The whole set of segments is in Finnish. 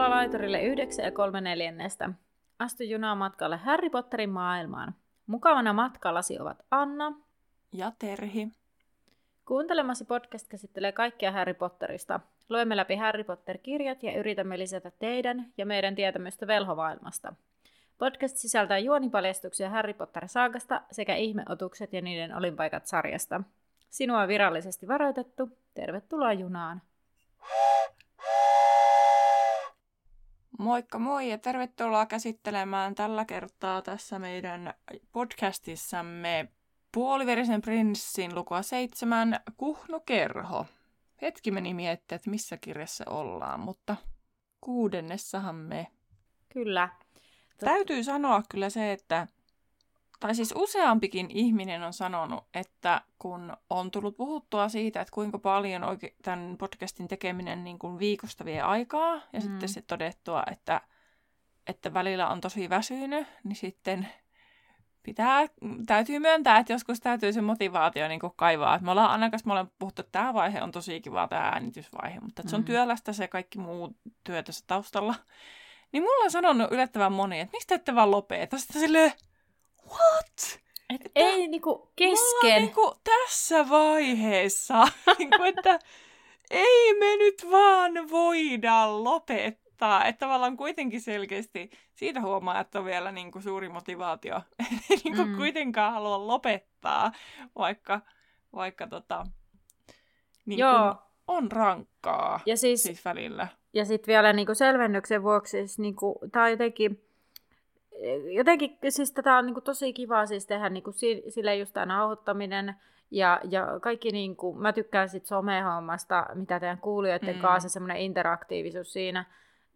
Tervetuloa laiturille 9 ja 3 neljännestä. Astu junaan matkalle Harry Potterin maailmaan. Mukavana matkallasi ovat Anna ja Terhi. Kuuntelemasi podcast käsittelee kaikkia Harry Potterista. Luemme läpi Harry Potter-kirjat ja yritämme lisätä teidän ja meidän tietämystä velhomaailmasta. Podcast sisältää juonipaljastuksia Harry Potter-saagasta sekä ihmeotukset ja niiden olinpaikat sarjasta. Sinua on virallisesti varoitettu. Tervetuloa junaan! Moikka moi ja tervetuloa käsittelemään tällä kertaa tässä meidän podcastissamme Puoliverisen prinssin lukua seitsemän Kuhnukerho. Hetki meni miettiä, että missä kirjassa ollaan, mutta kuudennessahan me. Kyllä. Täytyy sanoa kyllä se, että tai siis useampikin ihminen on sanonut, että kun on tullut puhuttua siitä, että kuinka paljon oike- tämän podcastin tekeminen niin kuin viikosta vie aikaa, ja mm. sitten se todettua, että, että välillä on tosi väsynyt, niin sitten pitää, täytyy myöntää, että joskus täytyy se motivaatio niin kuin kaivaa. Et me ollaan aina kanssa, me ollaan puhuttu, että tämä vaihe on tosi kiva, tämä äänitysvaihe, mutta se on mm. työlästä se kaikki muu työ tässä taustalla. Niin mulla on sanonut yllättävän moni, että miksi te ette vaan lopeta? Sitten silleen, what? Et että ei niinku kesken. Niinku tässä vaiheessa, niinku, että ei me nyt vaan voida lopettaa. Että tavallaan kuitenkin selkeästi siitä huomaa, että on vielä niinku suuri motivaatio. Ei niinku mm. kuitenkaan halua lopettaa, vaikka, vaikka tota, niinku Joo. on rankkaa ja siis, siis välillä. Ja sitten vielä niinku selvennyksen vuoksi, siis niinku, tämä on jotenkin jotenkin siis tätä on niin tosi kiva siis tehdä niin kuin sille just tämä nauhoittaminen ja, ja kaikki niin kuin, mä tykkään sit somehommasta, mitä teidän kuulijoiden mm. kanssa, semmoinen interaktiivisuus siinä.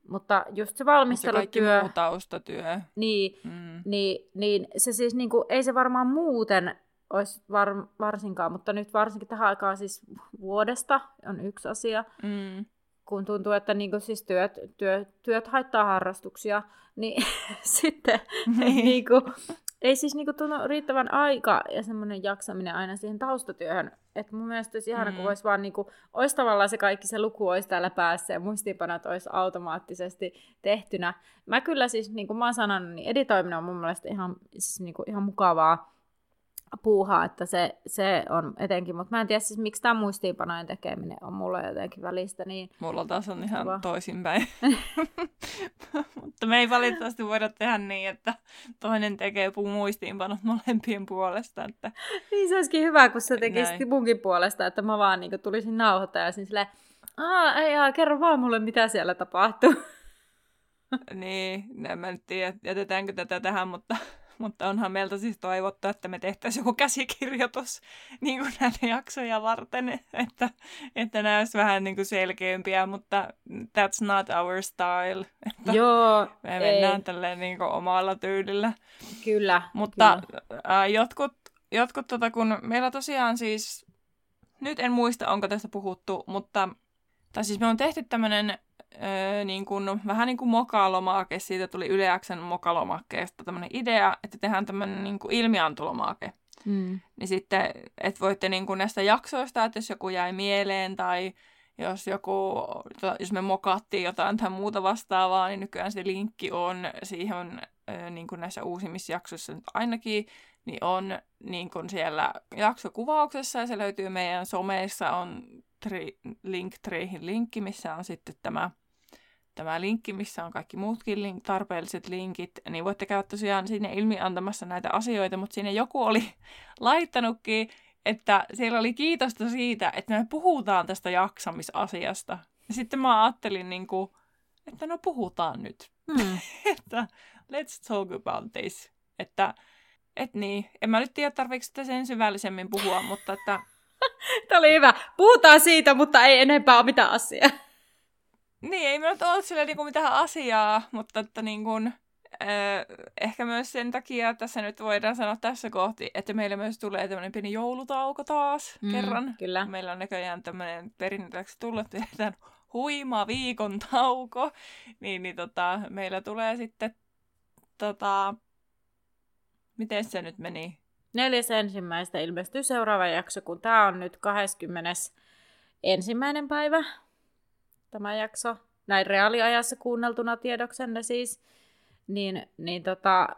Mutta just se valmistelutyö... Mutta kaikki muu taustatyö. Niin, mm. niin, niin se siis niin kuin, ei se varmaan muuten olisi var, varsinkaan, mutta nyt varsinkin tähän aikaan siis vuodesta on yksi asia. Mm kun tuntuu, että niin siis työt, työ, työt haittaa harrastuksia, niin sitten niin. niin kuin, ei siis niin kuin, tunnu riittävän aika ja semmoinen jaksaminen aina siihen taustatyöhön. Että mun mielestä olisi ihana, mm. kun olisi vaan niin kuin, olisi tavallaan se kaikki se luku olisi täällä päässä ja muistiinpanot olisi automaattisesti tehtynä. Mä kyllä siis, niin kuin mä oon sanonut, niin editoiminen on mun mielestä ihan, siis niin kuin, ihan mukavaa puuhaa, että se, se on etenkin, mutta mä en tiedä siis miksi tämä muistiinpanojen tekeminen on mulla jotenkin välistä. Niin... Mulla taas on ihan Kiva. toisinpäin. mutta me ei valitettavasti voida tehdä niin, että toinen tekee puu muistiinpanot molempien puolesta. Että... niin se olisikin hyvä, kun se tekisi munkin puolesta, että mä vaan niin tulisin nauhoittaa ja siis silleen, Aa, ei, aa, kerro vaan mulle, mitä siellä tapahtuu. niin, en mä nyt tiedä, jätetäänkö tätä tähän, mutta mutta onhan meiltä siis toivottu, että me tehtäisiin joku käsikirjoitus niin kuin näitä jaksoja varten, että, että nämä olisi vähän niin kuin selkeämpiä, mutta that's not our style. Että Joo, Me mennään ei. tälleen niin kuin omalla tyylillä. Kyllä. Mutta kyllä. Äh, jotkut, jotkut tota, kun meillä tosiaan siis, nyt en muista onko tästä puhuttu, mutta tai siis me on tehty tämmöinen öö, niin kuin, vähän niin kuin mokalomake, siitä tuli Yle Xn mokalomakkeesta tämmöinen idea, että tehdään tämmöinen niin kuin ilmiantolomake. Mm. Niin sitten, että voitte niin kuin näistä jaksoista, että jos joku jäi mieleen tai jos joku, jos me mokattiin jotain tai muuta vastaavaa, niin nykyään se linkki on siihen niin kuin näissä uusimmissa jaksoissa nyt ainakin, niin on niin kuin siellä jaksokuvauksessa ja se löytyy meidän someissa on tri, linkki, missä on sitten tämä tämä linkki, missä on kaikki muutkin link, tarpeelliset linkit, niin voitte käydä tosiaan sinne ilmi antamassa näitä asioita, mutta sinne joku oli laittanutkin, että siellä oli kiitosta siitä, että me puhutaan tästä jaksamisasiasta. Ja sitten mä ajattelin, niin kuin, että no puhutaan nyt. Hmm. että let's talk about this. Että et niin, en mä nyt tiedä, tarviiko sitä sen syvällisemmin puhua, mutta että... Tämä oli hyvä. Puhutaan siitä, mutta ei enempää ole mitään asiaa. Niin, ei minulla ole sille niinku mitään asiaa, mutta että niin kuin, äh, ehkä myös sen takia tässä nyt voidaan sanoa tässä kohti, että meillä myös tulee tämmöinen pieni joulutauko taas mm, kerran. Kyllä. Meillä on näköjään tämmöinen perinteeksi tullut, että tehdään huima viikon tauko, niin, niin tota, meillä tulee sitten tota, miten se nyt meni? Neljäs ensimmäistä ilmestyy seuraava jakso, kun tämä on nyt 20. ensimmäinen päivä tämä jakso. näin reaaliajassa kuunneltuna tiedoksenne siis, niin, niin tota,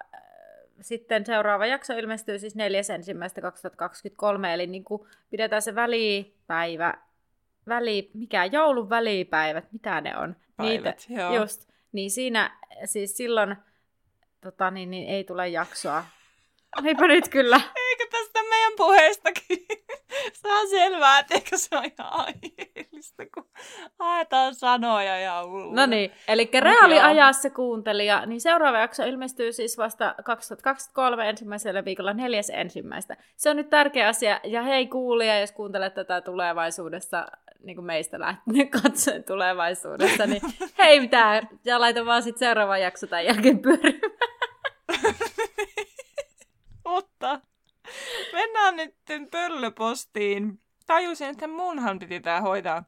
sitten seuraava jakso ilmestyy siis 4.1.2023, eli niin kuin pidetään se välipäivä, väli, mikä joulun välipäivät, mitä ne on? Päivät, Niitä, joo. Just, niin siinä siis silloin tota, niin, niin ei tule jaksoa. Eipä nyt kyllä. Eikö tästä meidän puheestakin saa selvää, että eikö se ole ihan aiheellista, kun haetaan sanoja ja ulua. No niin, eli reaaliajassa kuuntelija, niin seuraava jakso ilmestyy siis vasta 2023 ensimmäisellä viikolla neljäs ensimmäistä. Se on nyt tärkeä asia, ja hei kuulija, jos kuuntelet tätä tulevaisuudessa, niin kuin meistä lähtien katsoen tulevaisuudessa, niin hei mitään, ja laita vaan sitten seuraava jakso tämän jälkeen pyörimään. Mutta mennään nyt pöllöpostiin. Tajusin, että munhan piti tää hoitaa.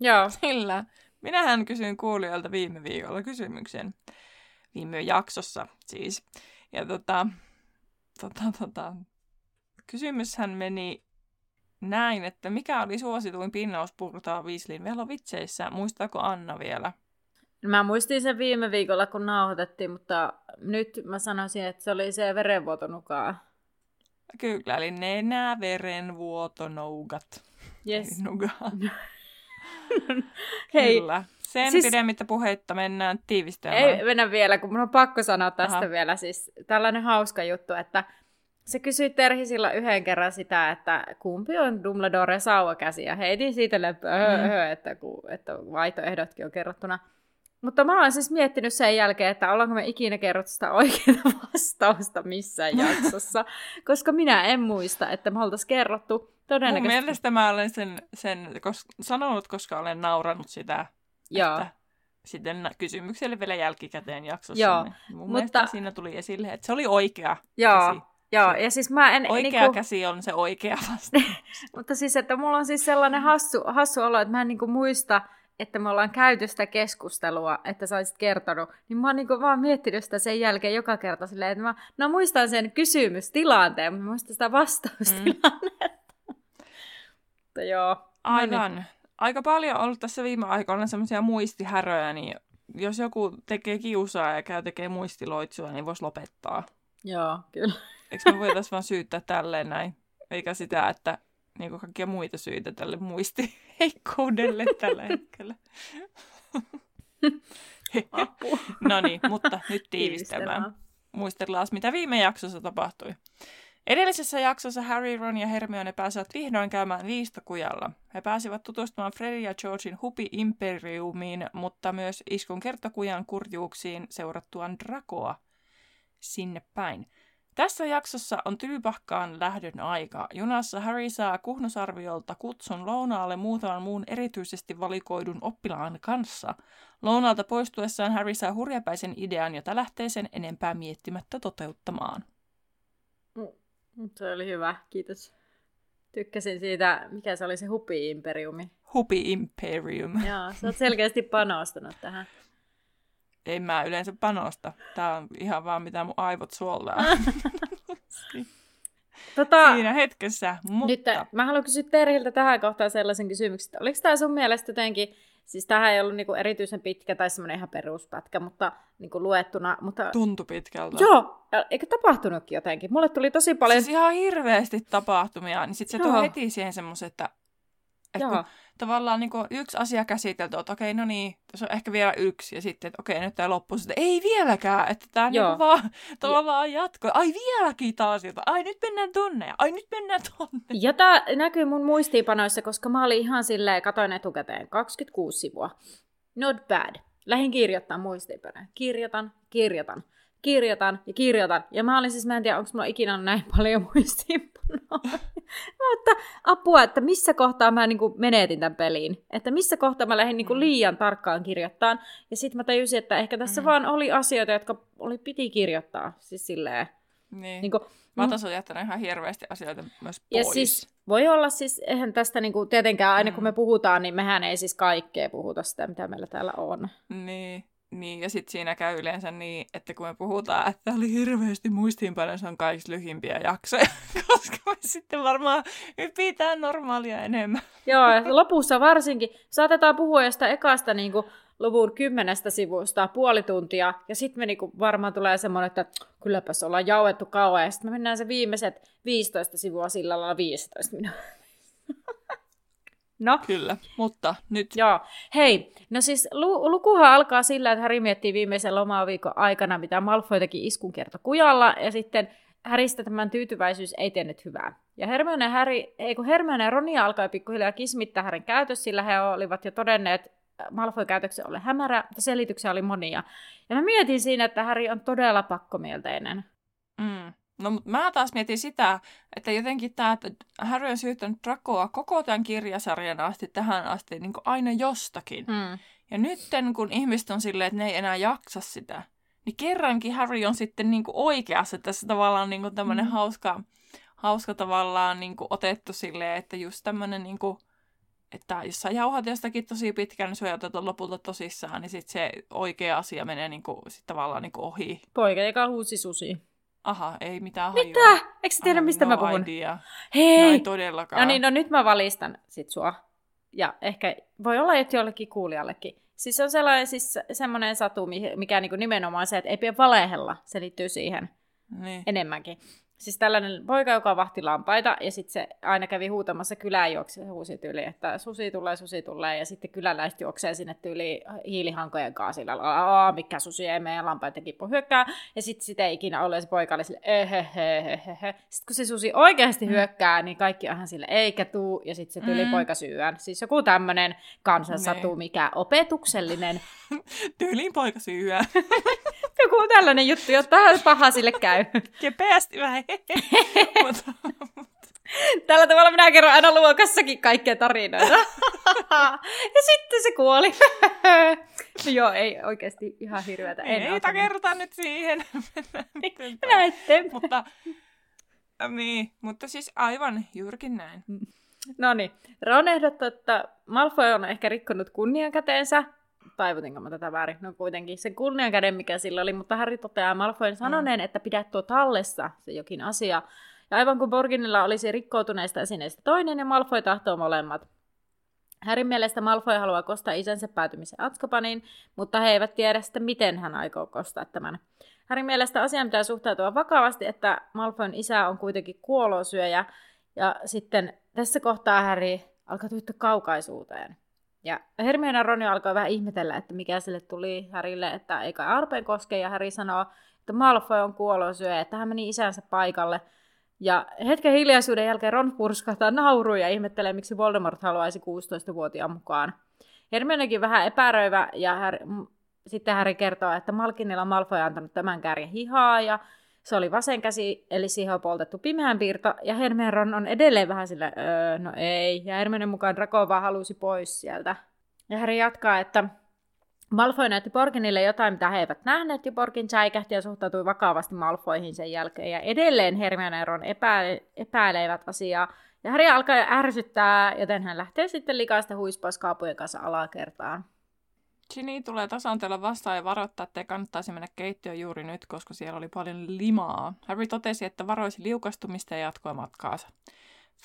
Joo. Sillä minähän kysyin kuulijoilta viime viikolla kysymyksen. Viime jaksossa siis. Ja tota, tota, tota, kysymyshän meni näin, että mikä oli suosituin pinnauspurtaa Viislin velovitseissä? Muistaako Anna vielä? Mä muistin sen viime viikolla, kun nauhoitettiin, mutta nyt mä sanoisin, että se oli se verenvuotonukaa. Kyllä, eli nenä, verenvuotonougat. Yes. Hei. Kyllä. Sen siis, pidemmittä puheitta mennään tiivistämään. Ei mennä vielä, kun mun on pakko sanoa tästä Aha. vielä. Siis tällainen hauska juttu, että se kysyi Terhi yhden kerran sitä, että kumpi on Dumbledore sauvakäsi, ja heitin siitä läppöä, mm. että, että vaihtoehdotkin on kerrottuna. Mutta mä oon siis miettinyt sen jälkeen, että ollaanko me ikinä kerrottu sitä oikeaa vastausta missään jaksossa, koska minä en muista, että me oltaisiin kerrottu todennäköisesti... Mun mielestä mä olen sen, sen kos- sanonut, koska olen nauranut sitä, Joo. että sitten kysymykselle vielä jälkikäteen jaksossa. Joo. Niin mun mutta... mielestä siinä tuli esille, että se oli oikea Joo. käsi. Joo, ja siis mä en... Oikea niinku... käsi on se oikea vastaus. mutta siis, että mulla on siis sellainen hassu, hassu olo, että mä en niinku muista, että me ollaan käyty sitä keskustelua, että sä olisit kertonut, niin mä oon niin vaan miettinyt sitä sen jälkeen joka kerta silleen, että mä no muistan sen kysymystilanteen, mutta muistan sitä vastaustilannetta. Mm. mutta joo. Aivan. Niin. Aika paljon on ollut tässä viime aikoina semmoisia muistihäröjä, niin jos joku tekee kiusaa ja käy tekee muistiloitsua, niin voisi lopettaa. Joo, kyllä. Eikö me voitaisiin vaan syyttää tälleen näin? Eikä sitä, että niin kuin kaikkia muita syitä tälle muistiheikkoudelle tällä hetkellä. no niin, mutta nyt tiivistämään. Muistellaan, mitä viime jaksossa tapahtui. Edellisessä jaksossa Harry, Ron ja Hermione pääsivät vihdoin käymään liistokujalla. He pääsivät tutustumaan Freddy ja Georgein Hupi Imperiumiin, mutta myös iskun kertokujan kurjuuksiin seurattuaan Drakoa sinne päin. Tässä jaksossa on tylypahkaan lähdön aika. Junassa Harry saa kuhnusarviolta kutsun lounaalle muutaman muun erityisesti valikoidun oppilaan kanssa. Lounaalta poistuessaan Harry saa hurjapäisen idean, jota lähtee sen enempää miettimättä toteuttamaan. Mm, se oli hyvä, kiitos. Tykkäsin siitä, mikä se oli se Hupi-imperiumi. Hupi-imperium. Joo, sä oot selkeästi panostanut tähän. En mä yleensä panosta. Tää on ihan vaan mitä mun aivot suolaa. tota, Siinä hetkessä, mutta... Nyt, mä haluan kysyä Terhiltä tähän kohtaan sellaisen kysymyksen. Oliko tämä sun mielestä jotenkin, siis tähän ei ollut niinku erityisen pitkä tai semmoinen ihan peruspätkä, mutta niinku luettuna. Mutta... Tuntui pitkältä. Joo, eikö tapahtunutkin jotenkin? Mulle tuli tosi paljon... Siis ihan hirveästi tapahtumia, niin sitten se tuo heti siihen semmoisen, että, että kun tavallaan niin kuin yksi asia käsitelty, että okei, no niin, tässä on ehkä vielä yksi, ja sitten, että okei, nyt tämä loppuu, sitten ei vieläkään, että tämä niin kuin vaan tavallaan jatkoi. Ai vieläkin taas jotain, ai nyt mennään tonne, ja ai nyt mennään tonne. Ja tämä näkyy mun muistiinpanoissa, koska mä olin ihan silleen, katoin etukäteen, 26 sivua. Not bad. Lähin kirjoittaa muistiinpanoja. Kirjoitan, kirjoitan kirjoitan ja kirjoitan. Ja mä olin siis, mä en tiedä, onko mulla ikinä näin paljon muistiinpanoja. Mutta apua, että missä kohtaa mä niin kuin menetin tämän peliin. Että missä kohtaa mä lähdin niin kuin mm. liian tarkkaan kirjoittamaan. Ja sitten mä tajusin, että ehkä tässä mm. vaan oli asioita, jotka oli piti kirjoittaa. Siis silleen. Niin. niin kuin, Mä oon mm. jättänyt ihan hirveästi asioita myös pois. Ja siis voi olla siis, eihän tästä niinku, tietenkään aina mm. kun me puhutaan, niin mehän ei siis kaikkea puhuta sitä, mitä meillä täällä on. Niin. Niin, ja sitten siinä käy yleensä niin, että kun me puhutaan, että oli hirveästi muistiinpanoja, se on kaikista lyhimpiä jaksoja, koska me sitten varmaan pitää normaalia enemmän. Joo, ja lopussa varsinkin saatetaan puhua jostain ekasta niin kuin, luvun kymmenestä sivusta puoli tuntia, ja sitten me niinku varmaan tulee semmoinen, että kylläpäs ollaan jauettu kauan, ja sitten me mennään se viimeiset 15 sivua sillä lailla 15 minuuttia. No. Kyllä, mutta nyt. Joo. Hei, no siis lu- lukuhan alkaa sillä, että Harry miettii viimeisen lomaviikon aikana, mitä Malfoy teki iskun kerta kujalla, ja sitten Häristä tämän tyytyväisyys ei tehnyt hyvää. Ja Hermione, Harry, ei kun Hermione ja Ronia alkoi pikkuhiljaa kismittää Härin käytös, sillä he olivat jo todenneet Malfoy käytöksen ole hämärä, mutta selityksiä oli monia. Ja mä mietin siinä, että Harry on todella pakkomielteinen. Mm. No, mutta mä taas mietin sitä, että jotenkin tämä, että Harry on syyttänyt Dracoa koko tämän kirjasarjan asti tähän asti niin kuin aina jostakin. Mm. Ja nyt kun ihmiset on silleen, että ne ei enää jaksa sitä, niin kerrankin Harry on sitten niin kuin oikeassa tässä tavallaan niin kuin tämmöinen mm. hauska, hauska tavallaan niin kuin otettu silleen, että just tämmöinen niin kuin, että jos sä jauhat jostakin tosi pitkään, niin sä lopulta tosissaan, niin sitten se oikea asia menee niin kuin, sit tavallaan niin kuin ohi. Poika, joka huusi susi. Aha, ei mitään Mitä? hajua. Eikö tiedä, ah, mistä no mä puhun? Idea. Hei! No ei todellakaan. No niin, no nyt mä valistan sit sua. Ja ehkä voi olla, että jollekin kuulijallekin. Siis se on sellainen, siis semmoinen satu, mikä niinku nimenomaan se, että ei pidä valehella. Se liittyy siihen niin. enemmänkin. Siis tällainen poika, joka vahti lampaita, ja sitten se aina kävi huutamassa kylään juokse se huusi tyyli, että susi tulee, susi tulee, ja sitten kyläläiset juoksee sinne tyyli hiilihankojen kanssa sillä mikä susi ei meidän lampaiden kippu hyökkää, ja sitten sitä ei ikinä ole, se poika oli sille. Sitten kun se susi oikeasti mm. hyökkää, niin kaikki onhan sille, eikä tuu, ja sitten se tyyli mm. poika syyään. Siis joku tämmöinen kansansatu, niin. mikä opetuksellinen. Tyyliin poika syyään. joku tällainen juttu, jotta paha sille käy. Kepeästi vähän. Tällä tavalla minä kerron aina luokassakin kaikkia tarinoita. ja sitten se kuoli. no joo, ei oikeasti ihan hirveätä. Ei, ei takerta nyt siihen. minä ette. mutta, niin, mutta siis aivan juurikin näin. No niin, Ron ehdottaa, että Malfoy on ehkä rikkonut kunniankäteensä, taivutinko mä tätä väärin? No kuitenkin se kunniankäden, mikä sillä oli, mutta Harry toteaa Malfoyn sanoneen, mm. että pidä tuo tallessa se jokin asia. Ja aivan kuin Borginilla olisi rikkoutuneista esineistä toinen ja Malfoy tahtoo molemmat. Härin mielestä Malfoy haluaa kostaa isänsä päätymisen Atskopaniin, mutta he eivät tiedä sitä, miten hän aikoo kostaa tämän. Härin mielestä asiaan pitää suhtautua vakavasti, että Malfoyn isä on kuitenkin kuolosyöjä, ja sitten tässä kohtaa Häri alkaa tuittaa kaukaisuuteen. Ja Hermione ja Ronja alkoi vähän ihmetellä, että mikä sille tuli Härille, että eikä arpeen koske, ja Häri sanoo, että Malfoy on kuolosyöjä, että hän meni isänsä paikalle. Ja hetken hiljaisuuden jälkeen Ron purskahtaa nauruun ja ihmettelee, miksi Voldemort haluaisi 16-vuotiaan mukaan. Hermionekin vähän epäröivä, ja Harry, sitten Harry kertoo, että Malkinilla Malfoy on antanut tämän kärjen hihaa, ja se oli vasen käsi, eli siihen on poltettu pimeän piirto, ja Hermione on edelleen vähän sillä, öö, no ei, ja Hermione mukaan Draco vaan halusi pois sieltä. Ja Harry jatkaa, että Malfoy näytti Borginille jotain, mitä he eivät nähneet, ja Borgin säikähti ja suhtautui vakavasti Malfoihin sen jälkeen. Ja edelleen Hermione ja Ron epäile- epäilevät asiaa, ja Harry alkaa jo ärsyttää, joten hän lähtee sitten likaista huispois kaapujen kanssa alakertaan. Ginny tulee tasantella vastaan ja varoittaa, että kannattaisi mennä keittiöön juuri nyt, koska siellä oli paljon limaa. Harry totesi, että varoisi liukastumista ja jatkoi matkaansa.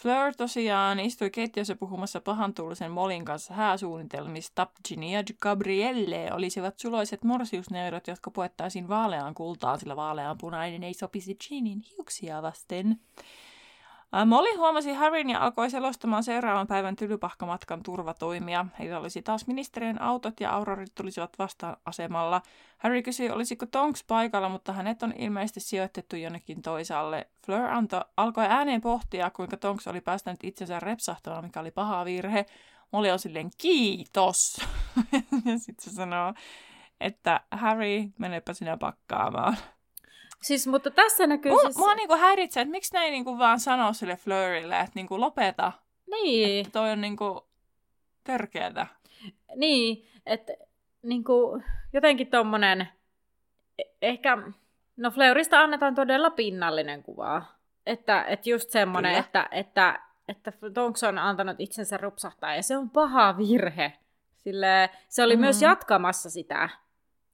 Fleur tosiaan istui keittiössä puhumassa pahantuulisen Molin kanssa hääsuunnitelmista. Ginny ja Gabrielle olisivat suloiset morsiusneidot, jotka puettaisiin vaaleaan kultaan, sillä vaaleaan punainen ei sopisi Ginnyn hiuksia vasten. Molly huomasi Harryn ja alkoi selostamaan seuraavan päivän tylypahkamatkan turvatoimia. Heillä olisi taas ministeriön autot ja aurorit tulisivat vastaan asemalla. Harry kysyi, olisiko Tonks paikalla, mutta hänet on ilmeisesti sijoitettu jonnekin toisaalle. Fleur anto, alkoi ääneen pohtia, kuinka Tonks oli päästänyt itsensä repsahtamaan, mikä oli paha virhe. Molly on silleen, kiitos! ja sitten se sanoo, että Harry, menepä sinä pakkaamaan. Siis, mutta tässä näkyy mua, siis... Mua niinku häiritsee, että miksi ne ei niinku vaan sano sille Fleurille, että niinku lopeta. Niin. Että toi on niinku törkeätä. Niin, että niinku jotenkin tommonen... E- ehkä... No Fleurista annetaan todella pinnallinen kuva. Että, että just semmonen, Kyllä. että, että, että Tonks on antanut itsensä rupsahtaa ja se on paha virhe. Sille, se oli mm-hmm. myös jatkamassa sitä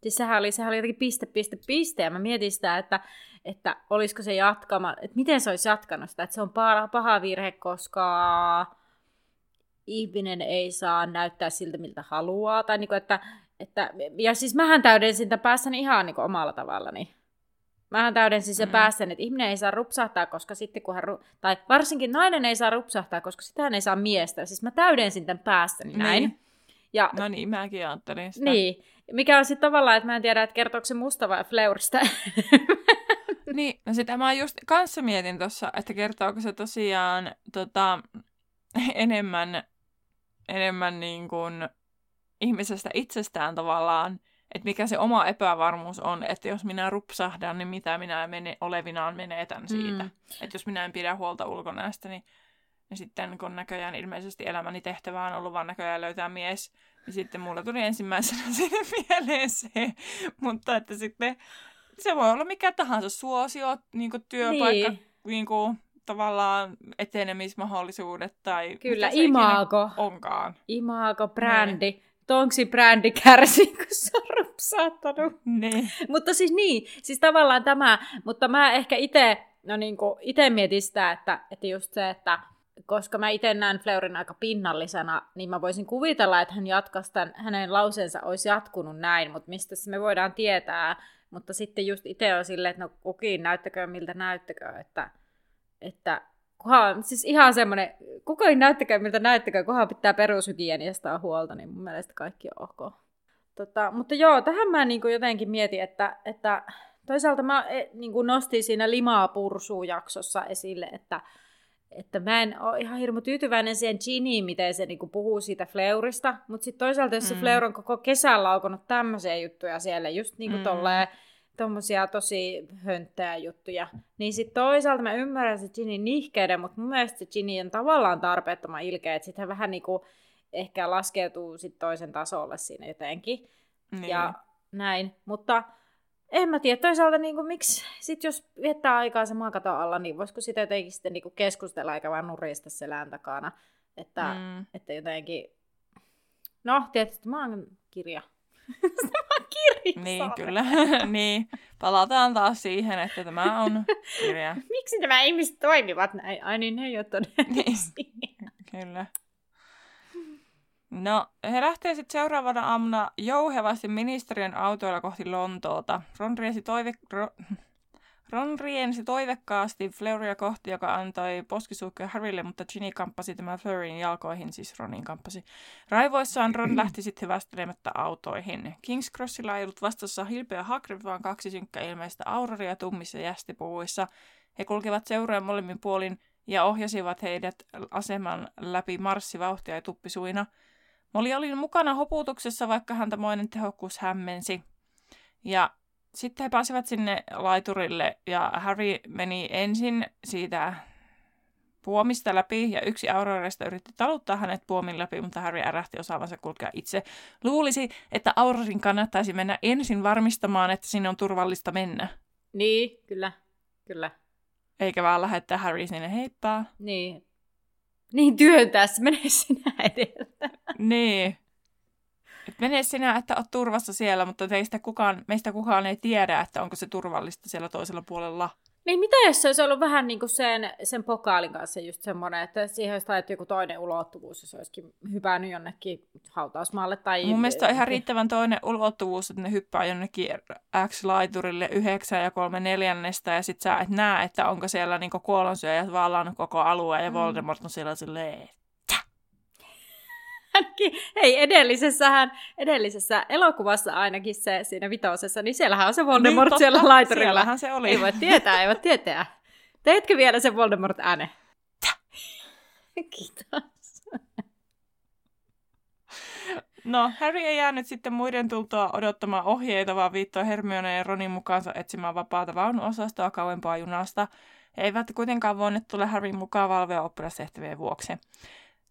Siis sehän oli, sehän oli jotenkin piste, piste, piste, ja mä mietin sitä, että, että olisiko se jatkama, että miten se olisi jatkanut sitä, että se on paha, paha virhe, koska ihminen ei saa näyttää siltä, miltä haluaa, tai niin kuin, että, että, ja siis mähän täydensin tämän päässäni ihan niin omalla tavallani. Mähän täydensin sen mm. päässä, että ihminen ei saa rupsahtaa, koska sitten kun hän, ru- tai varsinkin nainen ei saa rupsahtaa, koska sitä hän ei saa miestä. Siis mä täydensin tämän päässäni niin. näin. Ja, no niin, mäkin ajattelin sitä. Niin, mikä on sitten tavallaan, että mä en tiedä, että kertooko se musta vai fleurista. niin, no sitä mä just kanssa mietin tuossa, että kertooko se tosiaan tota, enemmän, enemmän niin kuin ihmisestä itsestään tavallaan, että mikä se oma epävarmuus on, että jos minä rupsahdan, niin mitä minä mene, olevinaan menetän siitä. Mm. Että jos minä en pidä huolta ulkonäöstä, niin, niin sitten kun näköjään ilmeisesti elämäni tehtävä on ollut vaan näköjään löytää mies, niin sitten mulla tuli ensimmäisenä sinne mieleen se, mutta että sitten se voi olla mikä tahansa suosio, niin työpaikka, niin. Niin kuin, tavallaan etenemismahdollisuudet tai Kyllä, imago. onkaan. Imago, brändi. Niin tonksi brändi kärsi, kun se on rupsaattanut. Niin. mutta siis niin, siis tavallaan tämä, mutta mä ehkä itse no niin ite mietin sitä, että, että just se, että koska mä itse näen Fleurin aika pinnallisena, niin mä voisin kuvitella, että hän jatkaisi tämän, hänen lauseensa olisi jatkunut näin, mutta mistä me voidaan tietää. Mutta sitten just itse on silleen, että no kukin näyttäkö miltä näyttäkö, että, että kunhan, siis ihan semmoinen, kukaan näyttäkää miltä näyttäkää, kunhan pitää perushygieniasta huolta, niin mun mielestä kaikki on ok. Tota, mutta joo, tähän mä niin jotenkin mietin, että, että toisaalta mä niin nostin siinä limaa jaksossa esille, että, että mä en ole ihan hirmu tyytyväinen siihen Giniin, miten se niin puhuu siitä Fleurista, mutta sitten toisaalta, jos se mm. Fleur on koko kesän laukonut tämmöisiä juttuja siellä, just niin kuin mm. tolleen, tommosia tosi hönttää juttuja. Niin sitten toisaalta mä ymmärrän se Ginin nihkeyden, mutta mun mielestä se Gini on tavallaan tarpeettoman ilkeä, että sitten vähän niinku ehkä laskeutuu sit toisen tasolle siinä jotenkin. Niin. Ja näin, mutta en mä tiedä, toisaalta niin kuin, miksi sit jos viettää aikaa se maakaton alla, niin voisiko sitä jotenkin sitten niin kuin keskustella eikä vaan nurista selän takana. Että, mm. että jotenkin, no tietysti mä oon kirja. Niin, kyllä. niin. Palataan taas siihen, että tämä on kirja. Miksi nämä ihmiset toimivat näin? Ai niin, ne ei ole todennäköisiä. Niin. Kyllä. No, he lähtee sitten seuraavana aamuna jouhevasti ministeriön autoilla kohti Lontoota. Ron riesi toive... Ro... Ron riensi toivekkaasti Fleuria kohti, joka antoi poskisuukkoja Harrylle, mutta Ginny kamppasi tämän Fleurin jalkoihin, siis Ronin kamppasi. Raivoissaan Ron lähti sitten hyvästelemättä autoihin. Kings Crossilla ei ollut vastassa hilpeä Hagrid, vaan kaksi synkkä ilmeistä Auroria tummissa jästipuvuissa. He kulkivat seuraajan molemmin puolin ja ohjasivat heidät aseman läpi marssivauhtia ja tuppisuina. Molly oli mukana hoputuksessa, vaikka häntä moinen tehokkuus hämmensi. Ja sitten he pääsivät sinne laiturille ja Harry meni ensin siitä puomista läpi ja yksi Aurorista yritti taluttaa hänet puomin läpi, mutta Harry ärähti osaavansa kulkea itse. Luulisi, että Aurorin kannattaisi mennä ensin varmistamaan, että sinne on turvallista mennä. Niin, kyllä, kyllä. Eikä vaan lähettää Harry sinne heippaa. Niin. Niin työntää se menee sinä edeltä. niin. Et mene sinä, että oot turvassa siellä, mutta teistä kukaan, meistä kukaan ei tiedä, että onko se turvallista siellä toisella puolella. Niin mitä jos se olisi ollut vähän niin kuin sen, sen pokaalin kanssa just semmoinen, että siihen olisi taittu joku toinen ulottuvuus, jos olisikin hypännyt jonnekin hautausmaalle tai... Mun mielestä on ihan riittävän toinen ulottuvuus, että ne hyppää jonnekin X-laiturille yhdeksän ja kolme neljännestä ja sit sä et näe, että onko siellä niinku kuolonsyöjät vallannut koko alueen ja mm. Voldemort on siellä silleen, ainakin, hei, edellisessähän, edellisessä elokuvassa ainakin se siinä vitosessa, niin siellähän on se Voldemort niin, siellä laiturilla. Siellähän se oli. Ei voi tietää, ei voi tietää. Teetkö vielä sen Voldemort ääne? Kiitos. No, Harry ei jäänyt sitten muiden tultua odottamaan ohjeita, vaan viittoi Hermione ja Ronin mukaansa etsimään vapaata vaunuosastoa kauempaa junasta. He eivät kuitenkaan voineet tulla Harryn mukaan valvea oppilastehtävien vuoksi.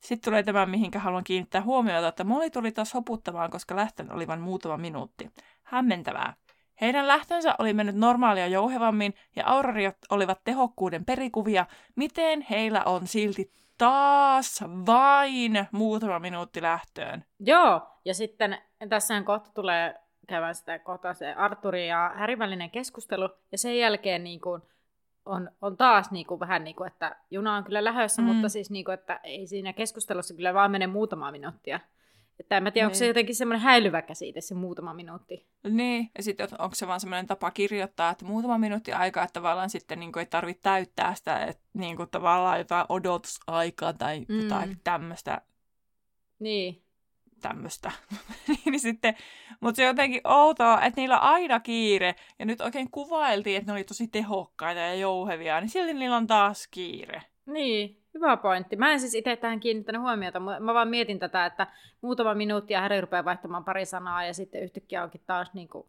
Sitten tulee tämä, mihinkä haluan kiinnittää huomiota, että Molly tuli taas hoputtamaan, koska lähtön oli vain muutama minuutti. Hämmentävää. Heidän lähtönsä oli mennyt normaalia jouhevammin ja auroriot olivat tehokkuuden perikuvia. Miten heillä on silti taas vain muutama minuutti lähtöön? Joo, ja sitten tässä kohta tulee käydään sitä kohtaa se Arturi ja Härin välinen keskustelu, ja sen jälkeen niin kuin, on, on taas niin kuin, vähän niin kuin, että juna on kyllä lähössä, mm. mutta siis niin kuin, että ei siinä keskustelussa kyllä vaan mene muutama minuuttia. Että en mä tiedä, niin. onko se niin. jotenkin semmoinen häilyvä käsite se muutama minuutti. Niin, ja sitten onko se vaan semmoinen tapa kirjoittaa, että muutama minuutti aikaa, että tavallaan sitten niin kuin ei tarvitse täyttää sitä, että niin kuin tavallaan jotain odotusaikaa tai mm. jotain tämmöistä. Niin. Tämmöistä. niin sitten, mutta se on jotenkin outoa, että niillä on aina kiire, ja nyt oikein kuvailtiin, että ne oli tosi tehokkaita ja jouhevia, niin silti niillä on taas kiire. Niin, Hyvä pointti. Mä en siis itse tähän kiinnittänyt huomiota. Mä vaan mietin tätä, että muutama minuutti ja Harry rupeaa vaihtamaan pari sanaa ja sitten yhtäkkiä onkin taas niin kuin,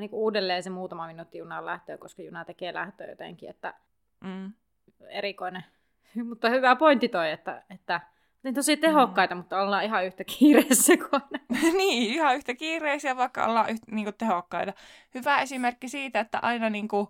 niin kuin uudelleen se muutama minuutti junaan lähtöä, koska juna tekee lähtöä jotenkin. Että mm. Erikoinen. Mutta hyvä pointti toi, että, että niin tosi tehokkaita, mm. mutta ollaan ihan yhtä kiireessä kuin Niin, ihan yhtä kiireisiä, vaikka ollaan yhtä, niin kuin, tehokkaita. Hyvä esimerkki siitä, että aina niin kuin,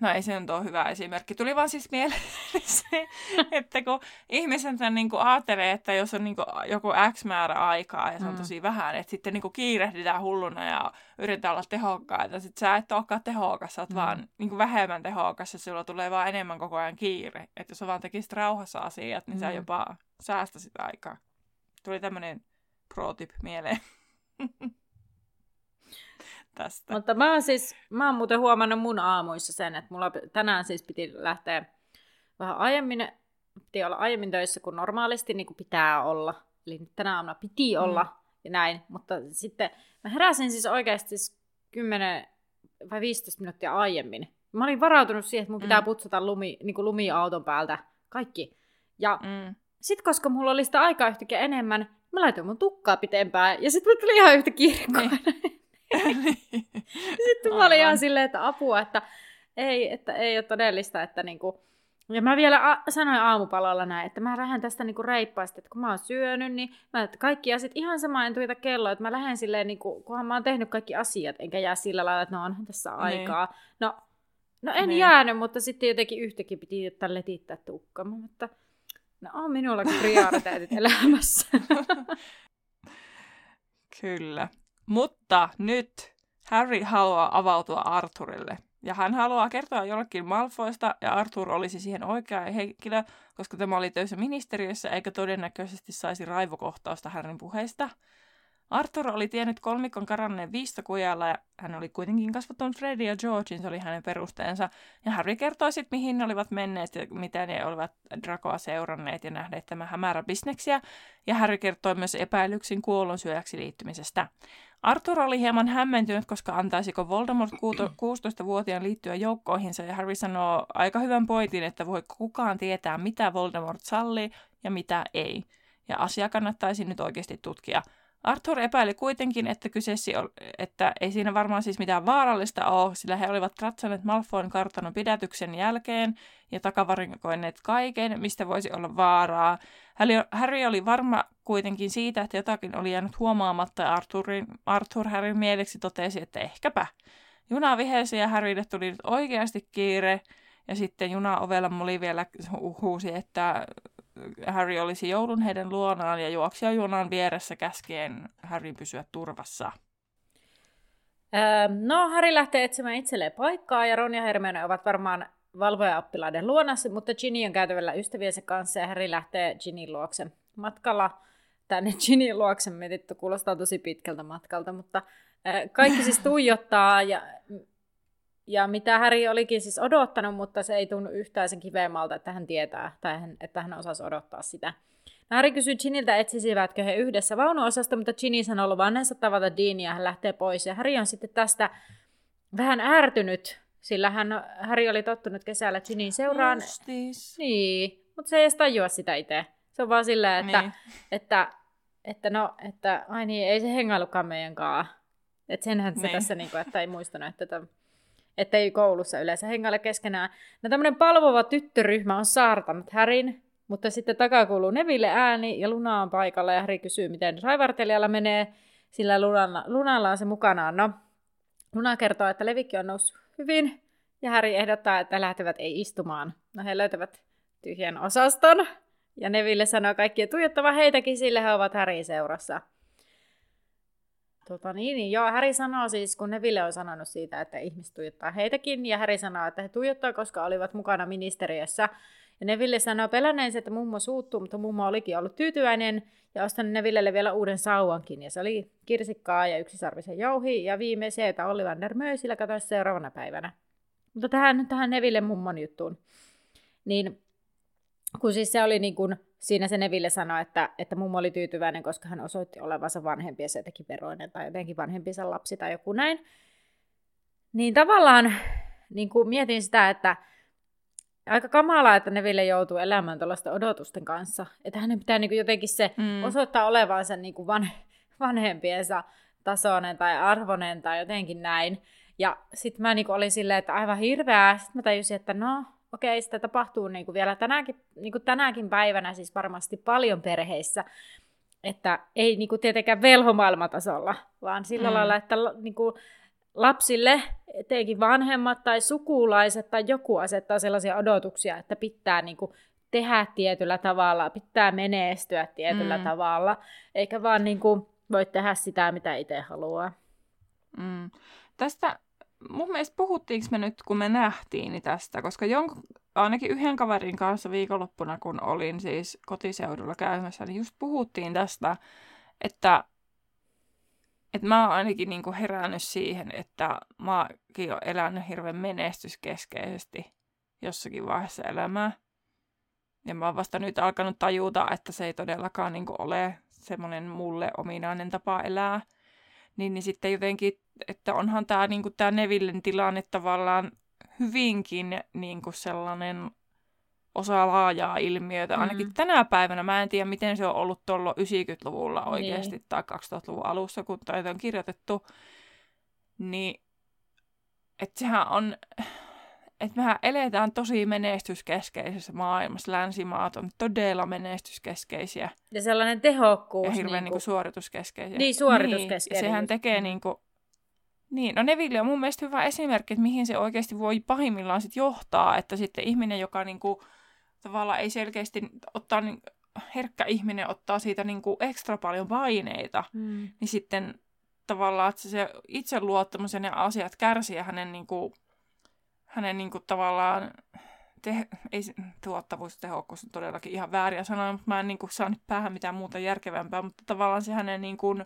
No ei se nyt ole hyvä esimerkki. Tuli vaan siis mieleen se, että kun ihmiset niin kuin ajattelee, että jos on niin kuin joku X määrä aikaa ja se on mm. tosi vähän, että sitten niin kuin kiirehditään hulluna ja yritetään olla tehokkaita. Sitten sä et olekaan tehokas, sä oot mm. vaan niin kuin vähemmän tehokas ja sulla tulee vaan enemmän koko ajan kiire. Että jos sä vaan tekisit rauhassa asiat, niin mm. sä jopa säästäisit aikaa. Tuli tämmöinen pro-tip mieleen. tästä. Mutta mä oon siis, mä oon muuten huomannut mun aamuissa sen, että mulla tänään siis piti lähteä vähän aiemmin, piti olla aiemmin töissä kuin normaalisti, niin kuin pitää olla. Eli tänä aamuna piti mm. olla mm. ja näin, mutta sitten mä heräsin siis oikeasti 10 vai 15 minuuttia aiemmin. Mä olin varautunut siihen, että mun pitää mm. putsata lumi, niin kuin lumiauton päältä kaikki. Ja mm. sitten koska mulla oli sitä aikaa yhtäkkiä enemmän, mä laitoin mun tukkaa pitempään ja sitten mulla tuli ihan yhtä kirkkoa. Niin. Sitten mä olin ihan silleen, että apua, että ei, että ei ole todellista, että niinku... Ja mä vielä a- sanoin aamupalalla näin, että mä lähden tästä niinku reippaasti, että kun mä oon syönyt, niin mä että kaikki asiat ihan sama en tuita kelloa, että mä lähden silleen, niinku, kunhan mä oon tehnyt kaikki asiat, enkä jää sillä lailla, että no onhan tässä niin. aikaa. Niin. No, no en niin. jäänyt, mutta sitten jotenkin yhtäkin piti että letittää tukka. Mutta no on minullakin prioriteetit elämässä. Kyllä. Mutta nyt Harry haluaa avautua Arthurille. Ja hän haluaa kertoa jollekin Malfoista, ja Arthur olisi siihen oikea henkilö, koska tämä oli töissä ministeriössä, eikä todennäköisesti saisi raivokohtausta Harryn puheista. Arthur oli tiennyt kolmikon karanneen viistokujalla ja hän oli kuitenkin kasvattanut Freddy ja Georgein, se oli hänen perusteensa. Ja Harry kertoi sitten, mihin ne olivat menneet ja miten ne olivat Dracoa seuranneet ja nähneet tämän hämärä bisneksiä. Ja Harry kertoi myös epäilyksin kuollonsyöjäksi liittymisestä. Arthur oli hieman hämmentynyt, koska antaisiko Voldemort 16-vuotiaan liittyä joukkoihinsa, ja Harry sanoo aika hyvän pointin, että voi kukaan tietää, mitä Voldemort sallii ja mitä ei. Ja asia kannattaisi nyt oikeasti tutkia. Arthur epäili kuitenkin, että kyseessä että ei siinä varmaan siis mitään vaarallista ole, sillä he olivat katsoneet Malfoyn kartanon pidätyksen jälkeen ja takavarinkoineet kaiken, mistä voisi olla vaaraa. Harry oli varma kuitenkin siitä, että jotakin oli jäänyt huomaamatta ja Arthurin, Arthur Harryn mieleksi totesi, että ehkäpä. Juna vihesi ja Harrylle tuli nyt oikeasti kiire. Ja sitten juna ovella oli vielä huusi, että Harry olisi joulun heidän luonaan ja juoksi junan vieressä käskien Harry pysyä turvassa. Öö, no, Harry lähtee etsimään itselleen paikkaa ja Ron ja Hermione ovat varmaan valvoja-oppilaiden luonassa, mutta Ginny on käytävällä ystäviensä kanssa ja Harry lähtee Ginnyn luokse matkalla tänne Ginnyn luokse. Mietitty, kuulostaa tosi pitkältä matkalta, mutta kaikki siis tuijottaa ja ja mitä Häri olikin siis odottanut, mutta se ei tunnu yhtään sen kiveämmalta, että hän tietää, tai hän, että hän osasi odottaa sitä. Harry kysyy Giniltä, etsisivätkö he yhdessä vaunuosasta, mutta Ginny sanoo luvanneessa tavata Dean ja hän lähtee pois. Ja Harry on sitten tästä vähän ärtynyt, sillä hän, Harry oli tottunut kesällä Ginnyin seuraan. Justis. Niin, mutta se ei edes tajua sitä itse. Se on vaan silleen, että, niin. että, että, no, että ai niin, ei se hengailukaan meidän kanssa. Että senhän se niin. tässä, niin kuin, että ei muistanut, että tämä että ei koulussa yleensä hengailla keskenään. No tämmöinen palvova tyttöryhmä on saartanut Härin, mutta sitten takaa kuuluu Neville ääni ja Luna on paikalla ja Häri kysyy, miten raivartelijalla menee, sillä Lunalla, Lunalla on se mukanaan. No, Luna kertoo, että levikki on noussut hyvin ja Häri ehdottaa, että lähtevät ei istumaan. No he löytävät tyhjän osaston ja Neville sanoo kaikkien tuijottava heitäkin, sillä he ovat Härin seurassa. Tota niin, niin joo, Häri sanoo siis, kun Neville on sanonut siitä, että ihmiset tuijottaa heitäkin, ja Häri sanoo, että he tuijottaa, koska olivat mukana ministeriössä. Ja Neville sanoi peläneensä, että mummo suuttuu, mutta mummo olikin ollut tyytyväinen ja ostanut Nevillelle vielä uuden sauvankin. Ja se oli kirsikkaa ja yksisarvisen jouhi ja viimeisiä, että Ollivander möi sillä katsoi seuraavana päivänä. Mutta tähän, tähän Neville mummon juttuun. Niin kun siis se oli niin kuin, siinä se Neville sanoi, että, että mummo oli tyytyväinen, koska hän osoitti olevansa vanhempi ja se teki veroinen tai jotenkin vanhempinsa lapsi tai joku näin. Niin tavallaan niin kuin mietin sitä, että aika kamalaa, että Neville joutuu elämään tuollaisten odotusten kanssa. Että hänen pitää niin kuin jotenkin se mm. osoittaa olevansa niin kuin van, vanhempiensa tasoinen tai arvoinen tai jotenkin näin. Ja sitten mä niin kuin olin silleen, että aivan hirveää. Sitten mä tajusin, että no, okei, sitä tapahtuu niin kuin vielä tänäkin, niin kuin tänäkin päivänä siis varmasti paljon perheissä. Että ei niin kuin tietenkään velhomaailmatasolla, vaan sillä mm. lailla, että niin kuin lapsille, etenkin vanhemmat tai sukulaiset tai joku asettaa sellaisia odotuksia, että pitää niin kuin tehdä tietyllä tavalla, pitää menestyä tietyllä mm. tavalla, eikä vaan niin kuin voi tehdä sitä, mitä itse haluaa. Mm. Tästä mun mielestä puhuttiinko me nyt, kun me nähtiin niin tästä, koska jon, ainakin yhden kaverin kanssa viikonloppuna, kun olin siis kotiseudulla käymässä, niin just puhuttiin tästä, että että mä oon ainakin niinku herännyt siihen, että mäkin oon elänyt hirveän menestyskeskeisesti jossakin vaiheessa elämää. Ja mä oon vasta nyt alkanut tajuta, että se ei todellakaan niinku ole semmoinen mulle ominainen tapa elää. Niin, niin sitten jotenkin, että onhan tämä niinku tää Nevillen tilanne tavallaan hyvinkin niinku sellainen osa laajaa ilmiötä. Ainakin mm. tänä päivänä mä en tiedä, miten se on ollut tuolla 90-luvulla oikeasti niin. tai 2000-luvun alussa, kun taito on kirjoitettu. Niin, että sehän on, että mehän eletään tosi menestyskeskeisessä maailmassa. Länsimaat on todella menestyskeskeisiä. Ja sellainen tehokkuus. Ja hirveän niin kuin, suorituskeskeisiä. Niin, suorituskeskeisiä. Niin, sehän tekee niin kuin, niin, no Neville on mun mielestä hyvä esimerkki, että mihin se oikeasti voi pahimmillaan sit johtaa, että sitten ihminen, joka niinku tavallaan ei selkeästi ottaa, niin, herkkä ihminen ottaa siitä niin kuin ekstra paljon paineita, mm. niin sitten tavallaan, että se itseluottamus ja ne asiat kärsii hänen, niin kuin, hänen niin kuin, tavallaan, te, ei, tuottavuus tehokkuus on todellakin ihan vääriä sanoja, mutta mä en niin kuin, saa nyt päähän mitään muuta järkevämpää, mutta tavallaan se hänen niin kuin,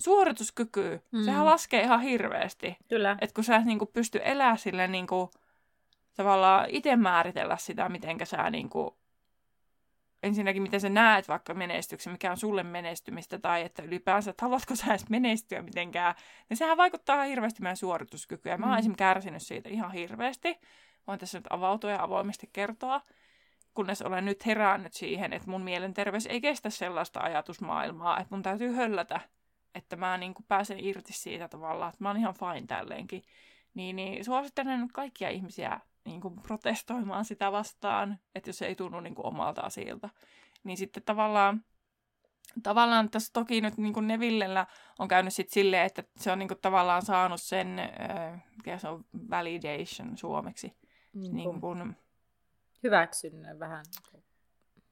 suorituskyky, mm. sehän laskee ihan hirveästi. Kyllä. Että kun sä et niin kuin, pysty elämään sille niin kuin, tavallaan itse määritellä sitä, miten sä niin kuin, ensinnäkin miten sä näet vaikka menestyksen, mikä on sulle menestymistä, tai että ylipäänsä, että haluatko sä edes menestyä mitenkään, niin sehän vaikuttaa hirveästi meidän suorituskykyä. Mä oon mm. esimerkiksi kärsinyt siitä ihan hirveästi. Voin tässä nyt avautua ja avoimesti kertoa, kunnes olen nyt herännyt siihen, että mun mielenterveys ei kestä sellaista ajatusmaailmaa, että mun täytyy höllätä, että mä niin kuin pääsen irti siitä tavallaan, että mä oon ihan fine tälleenkin. Niin, niin suosittelen kaikkia ihmisiä niin kuin protestoimaan sitä vastaan, että jos se ei tunnu niin kuin omalta asialta. Niin sitten tavallaan, tavallaan tässä toki nyt niin kuin Nevillellä on käynyt sitten silleen, että se on niin kuin tavallaan saanut sen, äh, mikä se on validation suomeksi. Niin, niin kuin, hyväksynnän vähän.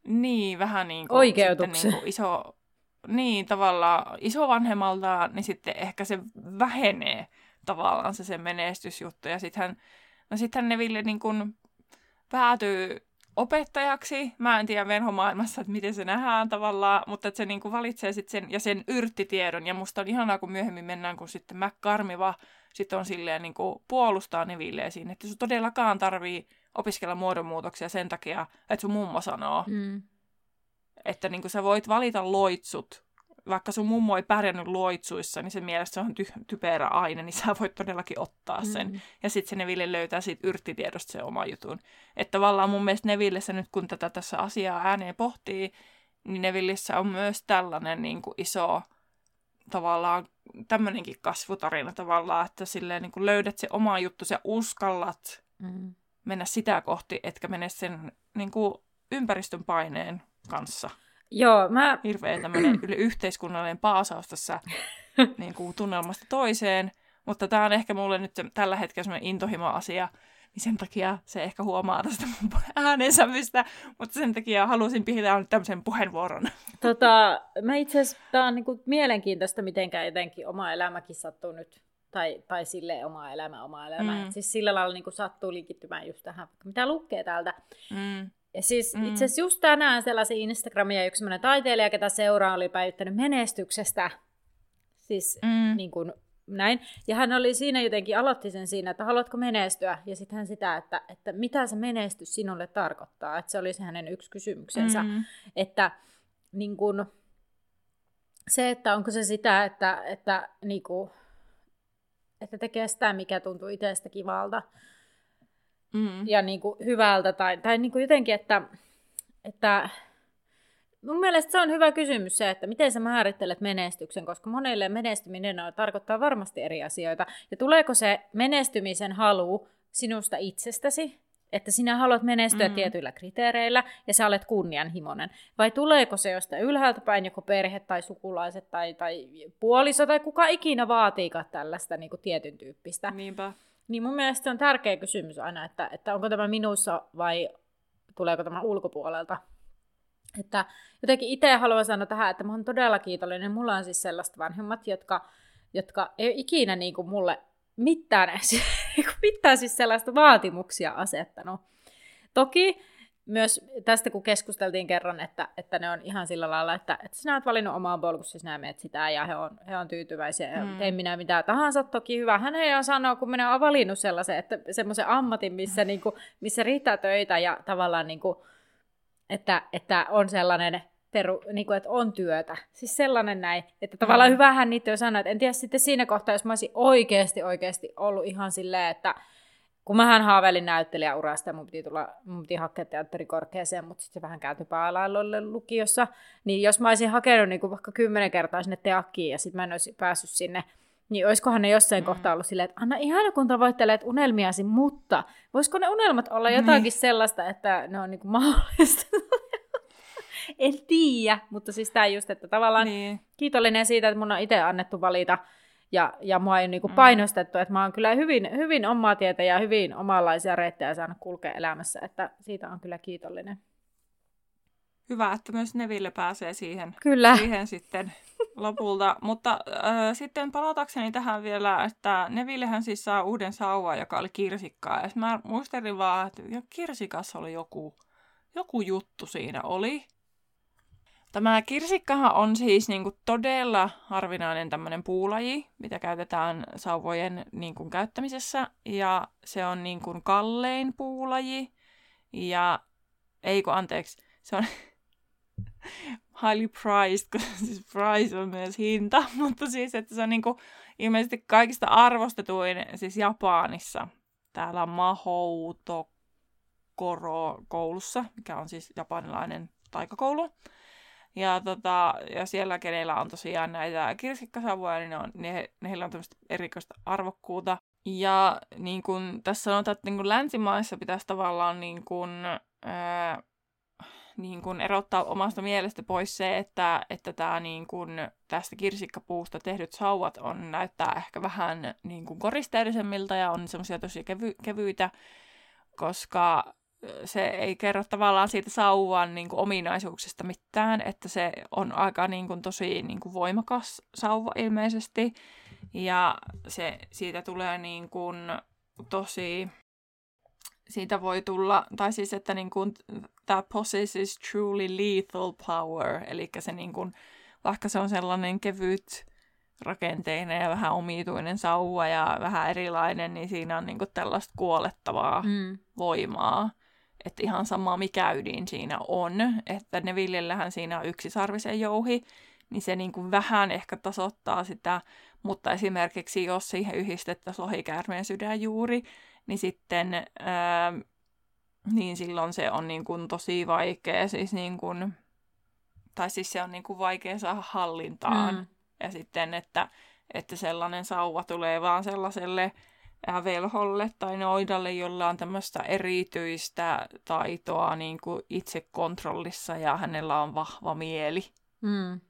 Niin, vähän niin kuin, Oikeutuksen. Niin kuin iso, niin, tavallaan isovanhemmalta, niin sitten ehkä se vähenee tavallaan se sen menestysjuttu. Ja sitten hän No sittenhän Neville niin kun päätyy opettajaksi. Mä en tiedä venhomaailmassa, että miten se nähdään tavallaan, mutta että se niin kuin valitsee sit sen ja sen yrttitiedon. Ja musta on ihanaa, kun myöhemmin mennään, kun sitten McCarmiva sitten on silleen niin kuin puolustaa Nevilleä siinä, että sun todellakaan tarvii opiskella muodonmuutoksia sen takia, että sun mummo sanoo. Mm. Että niin kuin sä voit valita loitsut vaikka sun mummo ei pärjännyt loitsuissa, niin se mielestä se on ty- typerä aine, niin sä voit todellakin ottaa sen. Mm. Ja sitten se Neville löytää siitä yrttitiedosta se oma jutun. Että tavallaan mun mielestä Nevillessä nyt, kun tätä tässä asiaa ääneen pohtii, niin Nevillessä on myös tällainen niin kuin iso tavallaan tämmöinenkin kasvutarina tavallaan, että silleen niin kuin löydät se oma juttu, ja uskallat mm. mennä sitä kohti, etkä mene sen niin kuin ympäristön paineen kanssa. Joo, mä... Hirveä tämmöinen yhteiskunnallinen paasaus tässä niin kuin tunnelmasta toiseen. Mutta tämä on ehkä mulle nyt tällä hetkellä semmoinen intohimo-asia, niin sen takia se ehkä huomaa tästä mun äänensävystä, mutta sen takia halusin pitää nyt tämmöisen puheenvuoron. Tota, mä itse asiassa, tämä on niinku mielenkiintoista, mitenkään jotenkin oma elämäkin sattuu nyt, tai, tai sille oma elämä, oma elämä. Mm. Siis sillä lailla niinku sattuu liikittymään just tähän, mitä lukee täältä. Mm Ja siis mm. itse asiassa just tänään sellaisen Instagramia yksi sellainen taiteilija, ketä seuraa, oli päivittänyt menestyksestä. Siis mm. niin kuin näin. Ja hän oli siinä jotenkin, aloitti sen siinä, että haluatko menestyä? Ja sitten hän sitä, että, että mitä se menestys sinulle tarkoittaa. Että se oli se hänen yksi kysymyksensä. Mm. Että niin kun, se, että onko se sitä, että, että, niin kuin, että tekee sitä, mikä tuntuu itsestä kivalta mm. ja niin kuin, hyvältä. Tai, tai niin kuin jotenkin, että, että Mun mielestä se on hyvä kysymys se, että miten sä määrittelet menestyksen, koska monille menestyminen on, tarkoittaa varmasti eri asioita. Ja tuleeko se menestymisen halu sinusta itsestäsi, että sinä haluat menestyä mm. tietyillä kriteereillä ja sä olet kunnianhimoinen? Vai tuleeko se jostain ylhäältä päin, joko perhe tai sukulaiset tai, tai puoliso tai kuka ikinä vaatiikaan tällaista niin kuin tietyn tyyppistä? Niinpä. Niin mun mielestä on tärkeä kysymys aina, että, että onko tämä minussa vai tuleeko tämä ulkopuolelta? Että jotenkin itse haluan sanoa tähän, että mä oon todella kiitollinen. Mulla on siis sellaiset vanhemmat, jotka, jotka ei ole ikinä niin kuin mulle mitään, mitään siis sellaista vaatimuksia asettanut. Toki myös tästä, kun keskusteltiin kerran, että, että ne on ihan sillä lailla, että, että sinä olet valinnut omaa polkussa, siis sinä menet sitä, ja he on, he on tyytyväisiä, ja mm. tein minä mitä tahansa. Toki hyvä hän on sanoa, kun minä olen valinnut sellaisen, että semmoisen ammatin, missä, mm. niin kuin, missä riittää töitä, ja tavallaan niin kuin, että, että on sellainen peru, niin kuin, että on työtä. Siis sellainen näin. Että tavallaan mm. hyvähän niitä jo sanoa, että en tiedä sitten siinä kohtaa, jos mä olisin oikeasti, oikeasti ollut ihan silleen, että kun mähän haaveilin näyttelijäurasta ja mun piti, tulla, mun piti hakea teatterikorkeeseen, mutta sitten se vähän kääntyi päälailloille lukiossa, niin jos mä olisin hakenut niin kuin vaikka kymmenen kertaa sinne teakkiin ja sitten mä en olisi päässyt sinne, niin olisikohan ne jossain mm. kohtaa ollut silleen, että Anna ihana kun tavoittelet unelmiasi, mutta voisiko ne unelmat olla niin. jotakin niin. sellaista, että ne on niin kuin mahdollista? en tiedä, mutta siis tämä just, että tavallaan niin. kiitollinen siitä, että mun on itse annettu valita ja, ja mua ei niinku mm. painostettu, että mä oon kyllä hyvin, hyvin omaa tietä ja hyvin omanlaisia reittejä saanut kulkea elämässä, että siitä on kyllä kiitollinen. Hyvä, että myös Neville pääsee siihen, kyllä. siihen sitten lopulta. Mutta äh, sitten palatakseni tähän vielä, että Nevillehän siis saa uuden sauvan, joka oli kirsikkaa. Ja mä muistelin vaan, että kirsikassa oli joku, joku juttu siinä oli. Tämä kirsikkahan on siis niin kuin todella harvinainen tämmöinen puulaji, mitä käytetään sauvojen niin kuin käyttämisessä. Ja se on niin kuin kallein puulaji. Ja ei kun anteeksi, se on highly priced, koska siis price on myös hinta, mutta siis, että se on niin kuin ilmeisesti kaikista arvostetuin siis Japanissa. Täällä on Mahouto Koro koulussa, mikä on siis japanilainen taikakoulu. Ja, tota, ja siellä, kenellä on tosiaan näitä kirsikkasavoja, niin ne on, ne, ne heillä on tämmöistä erikoista arvokkuutta. Ja niin kun tässä sanotaan, että niin kun länsimaissa pitäisi tavallaan niin kun, ää, niin kun erottaa omasta mielestä pois se, että, että tää niin kun, tästä kirsikkapuusta tehdyt sauvat on, näyttää ehkä vähän niin kun koristeellisemmilta ja on semmoisia tosi kevy, kevyitä, koska se ei kerro tavallaan siitä sauvan niin kuin, ominaisuuksista mitään, että se on aika niin kuin, tosi niin kuin, voimakas sauva ilmeisesti. Ja se, siitä tulee niin kuin, tosi, siitä voi tulla, tai siis että niin kuin, that possesses truly lethal power, eli se niin kuin, vaikka se on sellainen kevyt, rakenteinen ja vähän omituinen sauva ja vähän erilainen, niin siinä on niin kuin tällaista kuolettavaa mm. voimaa. Että ihan sama mikä ydin siinä on, että ne viljellähän siinä on yksi sarvisen jouhi, niin se niin kuin vähän ehkä tasoittaa sitä, mutta esimerkiksi jos siihen yhdistettäisiin lohikäärmeen sydänjuuri, niin sitten ää, niin silloin se on niin kuin tosi vaikea, siis niin kuin, tai siis se on niin kuin vaikea saada hallintaan. Mm. Ja sitten, että, että sellainen sauva tulee vaan sellaiselle velholle tai noidalle, jolla on tämmöistä erityistä taitoa niin kuin itsekontrollissa ja hänellä on vahva mieli. Mm.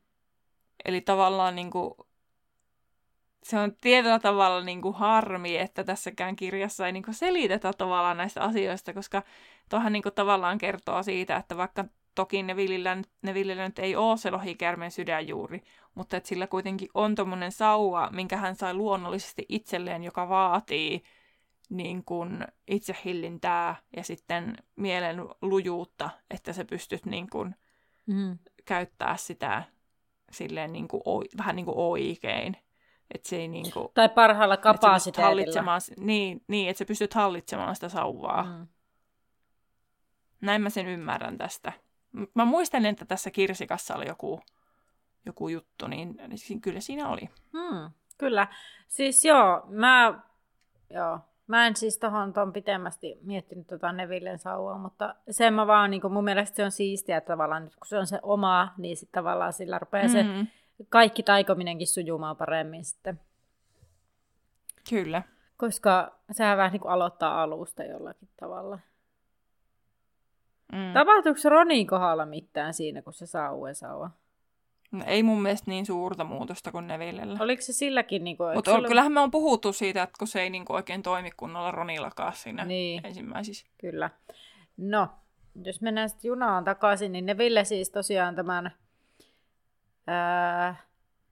Eli tavallaan niin kuin, se on tietyllä tavalla niin kuin harmi, että tässäkään kirjassa ei niin kuin selitetä tavallaan näistä asioista, koska tuohan niin kuin tavallaan kertoo siitä, että vaikka toki ne viljellä, nyt ei ole se lohikärmen sydänjuuri, mutta että sillä kuitenkin on tuommoinen sauva, minkä hän sai luonnollisesti itselleen, joka vaatii niin kuin itsehillintää ja sitten mielen lujuutta, että sä pystyt niin kuin mm. käyttää sitä silleen niin kuin, vähän niin kuin oikein. Että se ei niin kuin, tai parhaalla kapasiteetilla. Niin, niin, että sä pystyt hallitsemaan sitä sauvaa. Mm. Näin mä sen ymmärrän tästä. Mä muistan, että tässä Kirsikassa oli joku, joku juttu, niin, niin kyllä siinä oli. Hmm, kyllä. Siis joo, mä, joo, mä en siis tohon ton pitemmästi miettinyt tota Nevillen sauvaa, mutta sen mä vaan, niin mun mielestä se on siistiä, että tavallaan nyt kun se on se oma, niin sitten tavallaan sillä rupeaa mm-hmm. se kaikki taikominenkin sujumaan paremmin sitten. Kyllä. Koska sehän vähän niin kuin aloittaa alusta jollakin tavalla. Mm. Tapahtuuko Ronin kohdalla mitään siinä, kun se saa uuden sauvan? No, ei mun mielestä niin suurta muutosta kuin Nevillellä. Oliko se silläkin? Niin kuin, Mutta sillä... kyllähän me on puhuttu siitä, että kun se ei niin kuin, oikein toimi kunnolla Ronillakaan siinä niin. ensimmäisissä. Kyllä. No, jos mennään sitten junaan takaisin, niin Neville siis tosiaan tämän ää,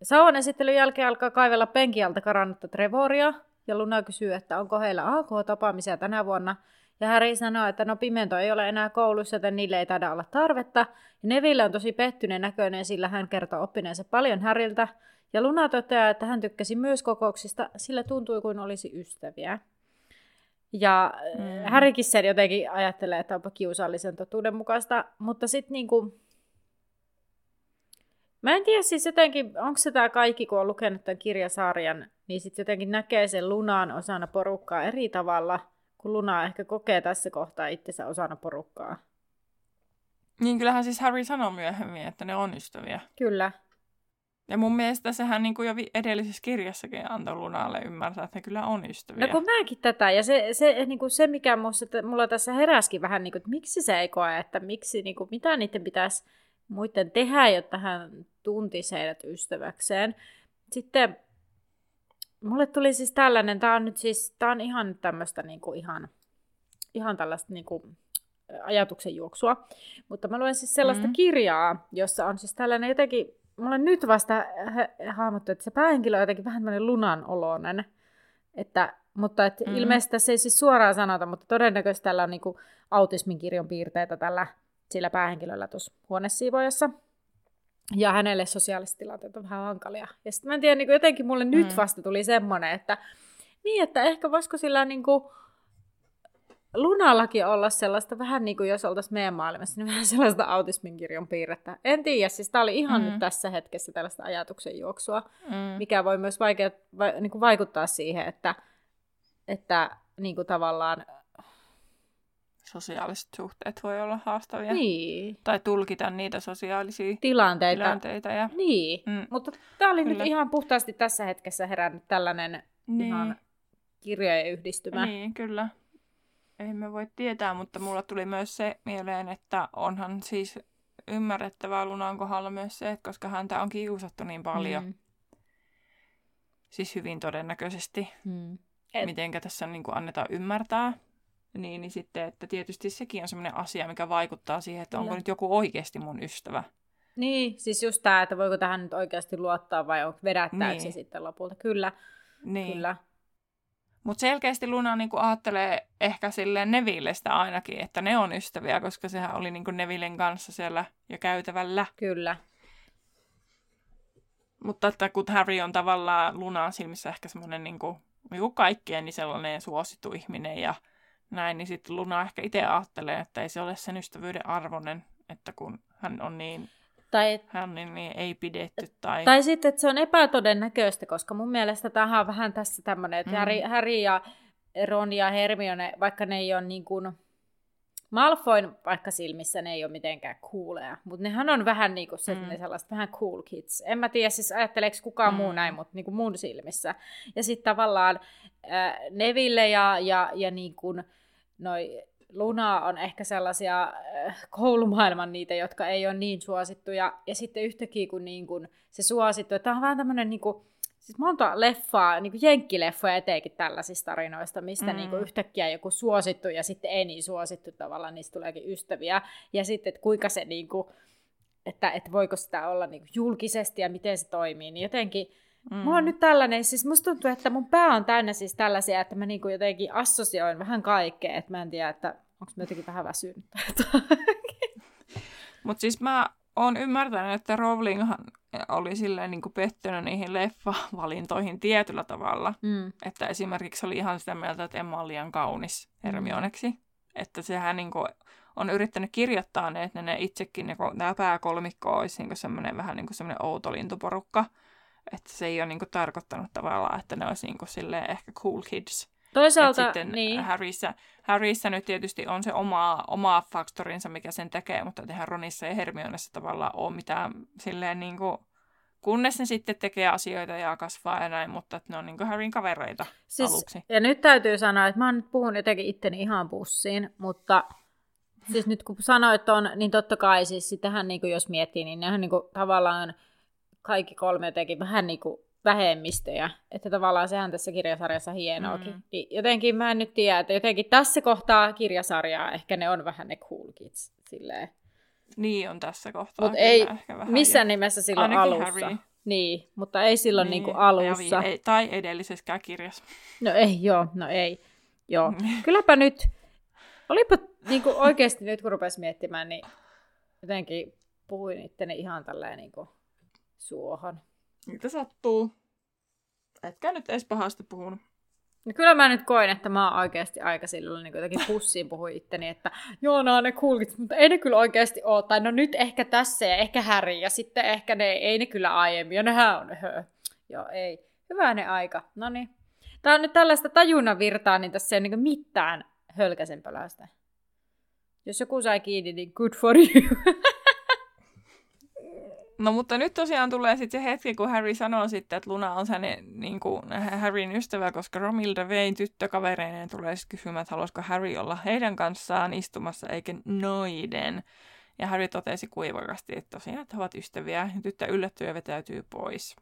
sauvan esittelyn jälkeen alkaa kaivella penkialta karannutta Trevoria, ja Luna kysyy, että onko heillä AK-tapaamisia tänä vuonna – ja Harry sanoo, että no Pimento ei ole enää koulussa, joten niille ei taida olla tarvetta. Ja Neville on tosi pettyneen näköinen, sillä hän kertoo oppineensa paljon Häriltä. Ja Luna toteaa, että hän tykkäsi myös kokouksista, sillä tuntui kuin olisi ystäviä. Ja mm. Harrykin sen jotenkin ajattelee, että onpa kiusallisen totuuden mukaista, mutta sitten niinku... Mä en tiedä siis jotenkin, onko se tämä kaikki, kun on lukenut tämän kirjasarjan, niin sitten jotenkin näkee sen Lunaan osana porukkaa eri tavalla – kun Luna ehkä kokee tässä kohtaa itsensä osana porukkaa. Niin kyllähän siis Harry sanoi myöhemmin, että ne on ystäviä. Kyllä. Ja mun mielestä sehän niin kuin jo edellisessä kirjassakin antoi Lunalle ymmärtää, että ne kyllä on ystäviä. No kun mäkin tätä, ja se, se, niin kuin se mikä musta, mulla tässä heräskin vähän, niin kuin, että miksi se ei koe, että miksi, niin kuin, mitä niiden pitäisi muiden tehdä, jotta hän tuntisi heidät ystäväkseen. Sitten Mulle tuli siis tällainen, tämä on nyt siis, tämä on ihan tämmöistä niinku ihan, ihan tällaista niinku ajatuksen juoksua. Mutta mä luen siis sellaista mm. kirjaa, jossa on siis tällainen jotenkin, mulle nyt vasta hahmottu, että se päähenkilö on jotenkin vähän tämmöinen lunan oloinen. Että, mutta et mm. ilmeisesti tässä ei siis suoraan sanota, mutta todennäköisesti tällä on niinku autismin kirjon piirteitä tällä sillä päähenkilöllä tuossa huonesiivoajassa ja hänelle sosiaaliset tilanteet on vähän hankalia. Ja sitten mä en tiedä, niin kuin jotenkin mulle mm. nyt vasta tuli semmoinen, että niin, että ehkä voisiko sillä niin kuin, Lunallakin olla sellaista vähän niin kuin jos oltaisiin meidän maailmassa, niin vähän sellaista autismin kirjon piirrettä. En tiedä, siis tämä oli ihan mm. nyt tässä hetkessä tällaista ajatuksen juoksua, mm. mikä voi myös vaikea, va, niin kuin vaikuttaa siihen, että, että niin kuin tavallaan sosiaaliset suhteet voi olla haastavia. Niin. Tai tulkita niitä sosiaalisia tilanteita. tilanteita ja... Niin, mm. mutta tämä oli Kyllä. nyt ihan puhtaasti tässä hetkessä herännyt tällainen niin. ihan kirjojen yhdistymä. Niin, kyllä. Ei me voi tietää, mutta mulla tuli myös se mieleen, että onhan siis ymmärrettävää Lunan kohdalla myös se, että koska häntä on kiusattu niin paljon. Mm. Siis hyvin todennäköisesti. Mm. Et... Mitenkä tässä niin kuin annetaan ymmärtää. Niin, niin sitten, että tietysti sekin on sellainen asia, mikä vaikuttaa siihen, että onko Kyllä. nyt joku oikeasti mun ystävä. Niin, siis just tämä, että voiko tähän nyt oikeasti luottaa vai onko vedättääkö niin. se sitten lopulta. Kyllä, niin. kyllä. Mutta selkeästi Luna niinku ajattelee ehkä silleen Nevillestä ainakin, että ne on ystäviä, koska sehän oli niinku Nevillen kanssa siellä jo käytävällä. Kyllä. Mutta että kun Harry on tavallaan Lunaan silmissä ehkä semmoinen niinku, niinku kaikkien niin sellainen suosittu ihminen ja näin, niin sitten Luna ehkä itse ajattelee, että ei se ole sen ystävyyden arvoinen, että kun hän on niin tai, hän niin, niin ei pidetty. Tai... tai sitten, että se on epätodennäköistä, koska mun mielestä tämä on vähän tässä tämmöinen, että mm. Harry, Harry ja Ron ja Hermione, vaikka ne ei ole niin kuin, Malfoyn vaikka silmissä ne ei ole mitenkään cooleja, mutta nehän on vähän niin kuin se, mm. ne sellaiset vähän cool kids. En mä tiedä, siis ajatteleeko kukaan mm. muu näin, mutta niin kuin mun silmissä. Ja sitten tavallaan äh, Neville ja, ja, ja niin kuin, noi Luna on ehkä sellaisia äh, koulumaailman niitä, jotka ei ole niin suosittuja. Ja sitten yhtäkkiä kun, niin kun se suosittu, että tämä on vähän tämmöinen niin kuin, siis monta leffaa, niin kuin jenkkileffoja etenkin tällaisista tarinoista, mistä mm. niin kuin yhtäkkiä joku suosittu ja sitten ei niin suosittu tavallaan, niistä tuleekin ystäviä. Ja sitten, että kuinka se, niin kuin, että, että voiko sitä olla niin kuin julkisesti ja miten se toimii, niin jotenkin Mm. Mulla on nyt tällainen, siis musta tuntuu, että mun pää on täynnä siis tällaisia, että mä niinku jotenkin assosioin vähän kaikkea, että mä en tiedä, että onko mä jotenkin vähän väsynyt. Mutta siis mä oon ymmärtänyt, että Rowlinghan oli silleen niin kuin pettynyt niihin leffavalintoihin tietyllä tavalla. Mm. Että esimerkiksi oli ihan sitä mieltä, että Emma on liian kaunis Hermioneksi. Mm. Että sehän niin kuin on yrittänyt kirjoittaa ne, että ne itsekin, niin kuin, tämä pääkolmikko olisi niin semmoinen vähän niin kuin semmoinen outo lintuporukka. Että se ei ole niin kuin, tarkoittanut tavallaan, että ne olisi niin silleen, ehkä cool kids. Toisaalta, Et sitten niin. Harryssä, Harryssä nyt tietysti on se oma, oma faktorinsa, mikä sen tekee, mutta eihän Ronissa ja Hermionessa tavallaan ole mitään silleen niin kuin, kunnes ne sitten tekee asioita ja kasvaa ja näin, mutta että ne on niin kuin Harryn kavereita siis, aluksi. Ja nyt täytyy sanoa, että mä oon nyt puhun jotenkin itteni ihan pussiin, mutta siis nyt kun sanoit on, niin totta kai siis sitähän niin kuin jos miettii, niin nehän niin kuin tavallaan kaikki kolme jotenkin vähän niin kuin vähemmistöjä. Että tavallaan sehän tässä kirjasarjassa hienoakin. Mm. Niin jotenkin mä en nyt tiedä, että jotenkin tässä kohtaa kirjasarjaa ehkä ne on vähän ne cool kids. Silleen. Niin on tässä kohtaa. Mutta ei ehkä vähän missään jo. nimessä silloin Ainakin alussa. Harry. Niin, mutta ei silloin niin, niin alussa. Ei, tai edellisessä kirjassa. No ei, joo, no ei. Joo. Kylläpä nyt, olipa niin kuin oikeasti nyt kun rupesi miettimään, niin jotenkin puhuin itteni ihan tälleen niin kuin suohon. Niitä sattuu. Etkä nyt edes pahasti puhunut. No kyllä mä nyt koin, että mä oon oikeasti aika silloin niin jotenkin pussiin puhui itteni, että joo, nämä on ne kulkit, mutta ei ne kyllä oikeasti ole. Tai no nyt ehkä tässä ja ehkä Häri ja sitten ehkä ne, ei ne kyllä aiemmin. Ja nehän on, hö. Joo, ei. Hyvä ne aika. No niin. Tää on nyt tällaista tajunnan virtaa, niin tässä ei ole niin mitään hölkäsen pelästä. Jos joku sai kiinni, niin good for you. No mutta nyt tosiaan tulee sitten se hetki, kun Harry sanoo sitten, että Luna on hänen, niin kuin, Harryn ystävä, koska Romilda Vein tyttökavereineen tulee sitten kysymään, että haluaisiko Harry olla heidän kanssaan istumassa eikä noiden. Ja Harry totesi kuivakasti, että tosiaan että he ovat ystäviä. Ja tyttö yllättyy ja vetäytyy pois.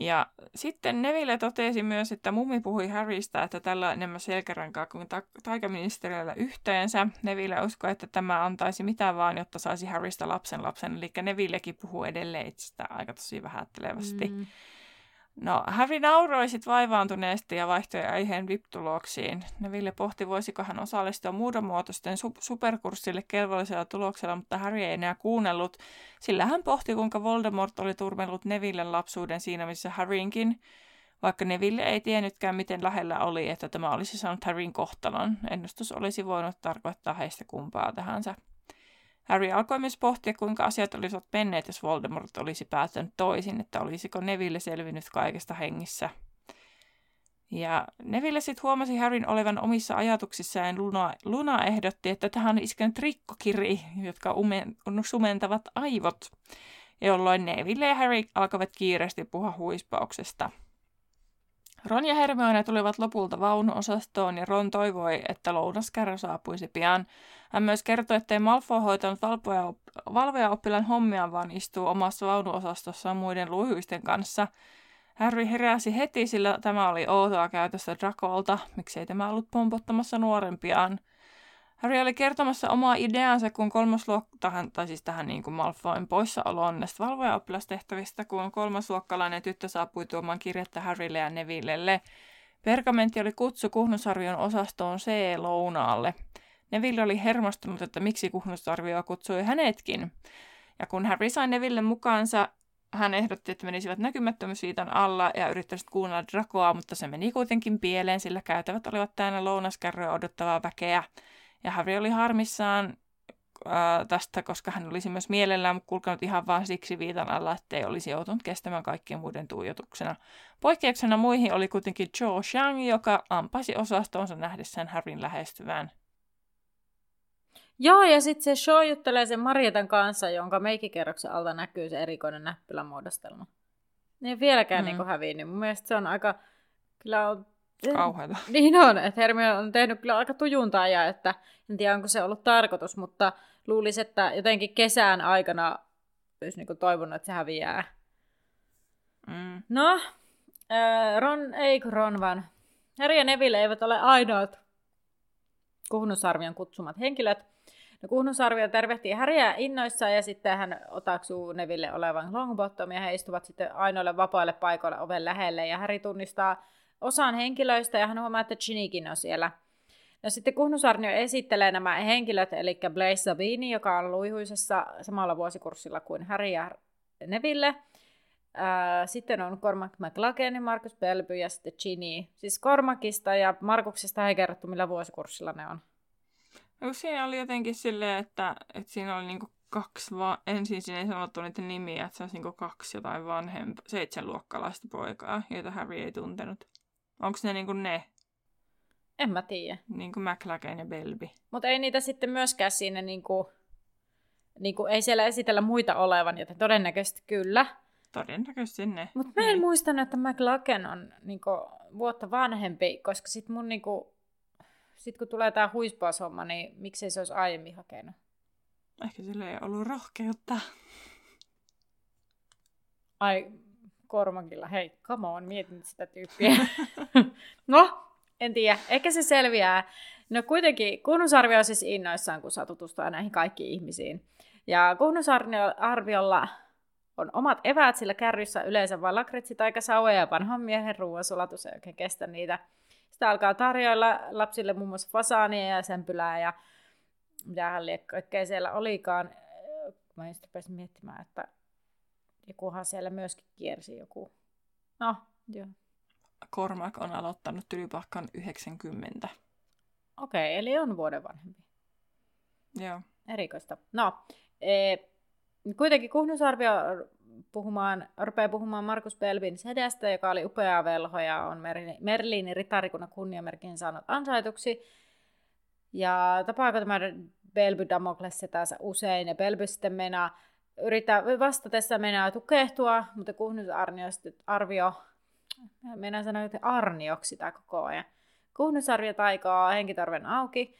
Ja sitten Neville totesi myös, että mummi puhui Harrystä, että tällä on enemmän selkärankaa kuin ta- taikaministeriöllä yhteensä. Neville uskoi, että tämä antaisi mitä vaan, jotta saisi Harrystä lapsen lapsen. Eli Nevillekin puhuu edelleen itsestä aika tosi vähättelevästi. Mm. No, Harry nauroi sitten vaivaantuneesti ja vaihtoi aiheen VIP-tuloksiin. Neville pohti, voisiko hän osallistua muodonmuotoisten su- superkurssille kelvollisella tuloksella, mutta Harry ei enää kuunnellut, sillä hän pohti, kuinka Voldemort oli turmellut Neville lapsuuden siinä, missä Harrynkin, vaikka Neville ei tiennytkään, miten lähellä oli, että tämä olisi saanut Harryn kohtalon. Ennustus olisi voinut tarkoittaa heistä kumpaa tahansa. Harry alkoi myös pohtia, kuinka asiat olisivat menneet, jos Voldemort olisi päättänyt toisin, että olisiko Neville selvinnyt kaikesta hengissä. Ja Neville sitten huomasi Harryn olevan omissa ajatuksissaan Luna, Luna ehdotti, että tähän on iskenyt rikkokiri, jotka umen, sumentavat aivot, jolloin Neville ja Harry alkavat kiireesti puhua huispauksesta – Ron ja Hermione tulivat lopulta vaunuosastoon ja Ron toivoi, että lounaskärry saapuisi pian. Hän myös kertoi, ettei Malfoy hoitanut valvoja oppilaan hommia, vaan istuu omassa vaunuosastossaan muiden luhyisten kanssa. Harry heräsi heti, sillä tämä oli outoa käytöstä Dracolta. Miksei tämä ollut pompottamassa nuorempiaan? Harry oli kertomassa omaa ideansa, kun kolmosluokkahan, tai siis tähän niin kuin Malfoyn poissaoloon näistä valvoja-oppilastehtävistä, kun kolmasluokkalainen tyttö saapui tuomaan kirjettä Harrylle ja Nevillelle. Pergamentti oli kutsu Kuhnusarvion osastoon C-lounaalle. Neville oli hermostunut, että miksi Kuhnusarvio kutsui hänetkin. Ja kun Harry sai Neville mukaansa, hän ehdotti, että menisivät näkymättömyysviitan alla ja yrittäisivät kuunnella Drakoa, mutta se meni kuitenkin pieleen, sillä käytävät olivat täynnä lounaskärryä odottavaa väkeä. Ja Harry oli harmissaan ää, tästä, koska hän olisi myös mielellään kulkenut ihan vain siksi viitan alla, ettei olisi joutunut kestämään kaikkien muiden tuijotuksena. Poikkeuksena muihin oli kuitenkin Cho Xiang, joka ampasi osastonsa nähdessään Harryn lähestyvään. Joo, ja sitten se show juttelee sen Marietan kanssa, jonka meikikerroksen alta näkyy se erikoinen näppilämuodostelma. Ne ei vieläkään mm. niin hävinnyt. Mun mielestä se on aika, kyllä on Kauheata. Niin on, että Hermione on tehnyt kyllä aika tujuntaa ja että en tiedä onko se ollut tarkoitus, mutta luulisi, että jotenkin kesän aikana olisi niin toivonut, että se häviää. Mm. No, äh, Ron, ei Ron vaan. Harry ja Neville eivät ole ainoat Kuhnusarvion kutsumat henkilöt. No kuhnusarvio tervehtii Häriä innoissaan ja sitten hän otaksuu Neville olevan Longbottom ja he istuvat sitten ainoille vapaille paikoille oven lähelle ja Häri tunnistaa osan henkilöistä ja hän huomaa, että Ginikin on siellä. No sitten Kuhnusarnio esittelee nämä henkilöt, eli Blaise Sabini, joka on luihuisessa samalla vuosikurssilla kuin Harry ja Neville. Sitten on Cormac McLagan, Markus Belby ja sitten Ginny. Siis Cormacista ja Markuksesta ei kerrottu, millä vuosikurssilla ne on. No, siinä oli jotenkin silleen, että, että siinä oli niinku kaksi, vaan ensin siinä ei sanottu niitä nimiä, että se olisi niinku kaksi jotain vanhempaa, seitsemänluokkalaista poikaa, joita Harry ei tuntenut. Onko ne niinku ne? En mä tiedä. Niin kuin McLagan ja Belby. Mutta ei niitä sitten myöskään siinä, niin kuin, niin kuin, ei siellä esitellä muita olevan, joten todennäköisesti kyllä. Todennäköisesti ne. Mutta mä en niin. muistanut, että McLagan on niin kuin, vuotta vanhempi, koska sit mun niin kuin, sit kun tulee tää huispaushomma, niin miksei se olisi aiemmin hakenut? Ehkä sillä ei ollut rohkeutta. Ai, Kormakilla, hei, come on, mietin sitä tyyppiä. no, en tiedä, ehkä se selviää. No kuitenkin Kuhnusarvio on siis innoissaan, kun saa tutustua näihin kaikkiin ihmisiin. Ja Kuhnusarviolla on omat eväät, sillä kärryssä yleensä vain lakritsi tai sauja ja vanhan miehen ruoansulatus ei oikein kestä niitä. Sitä alkaa tarjoilla lapsille muun muassa fasaania ja sempylää ja mitähän kaikkea siellä olikaan. Mä just rupesin miettimään, että jokuhan siellä myöskin kiersi joku. No, joo. Cormac on aloittanut tylypahkan 90. Okei, okay, eli on vuoden vanhempi. Joo. Erikoista. No, e, kuitenkin Kuhnusarvio puhumaan, rupeaa puhumaan Markus Belvin sedestä, joka oli upea velho ja on Merliinin ritarikunnan kunniamerkin saanut ansaituksi. Ja tapaako tämä Belby Damokles setänsä usein, ja Belby sitten meinaa, yrittää vastatessa mennä tukehtua, mutta Kuhnusarvio arvio Mennään sanoa arnioksi tämä koko ajan. Kuhnusarvio taikaa henkitorven auki,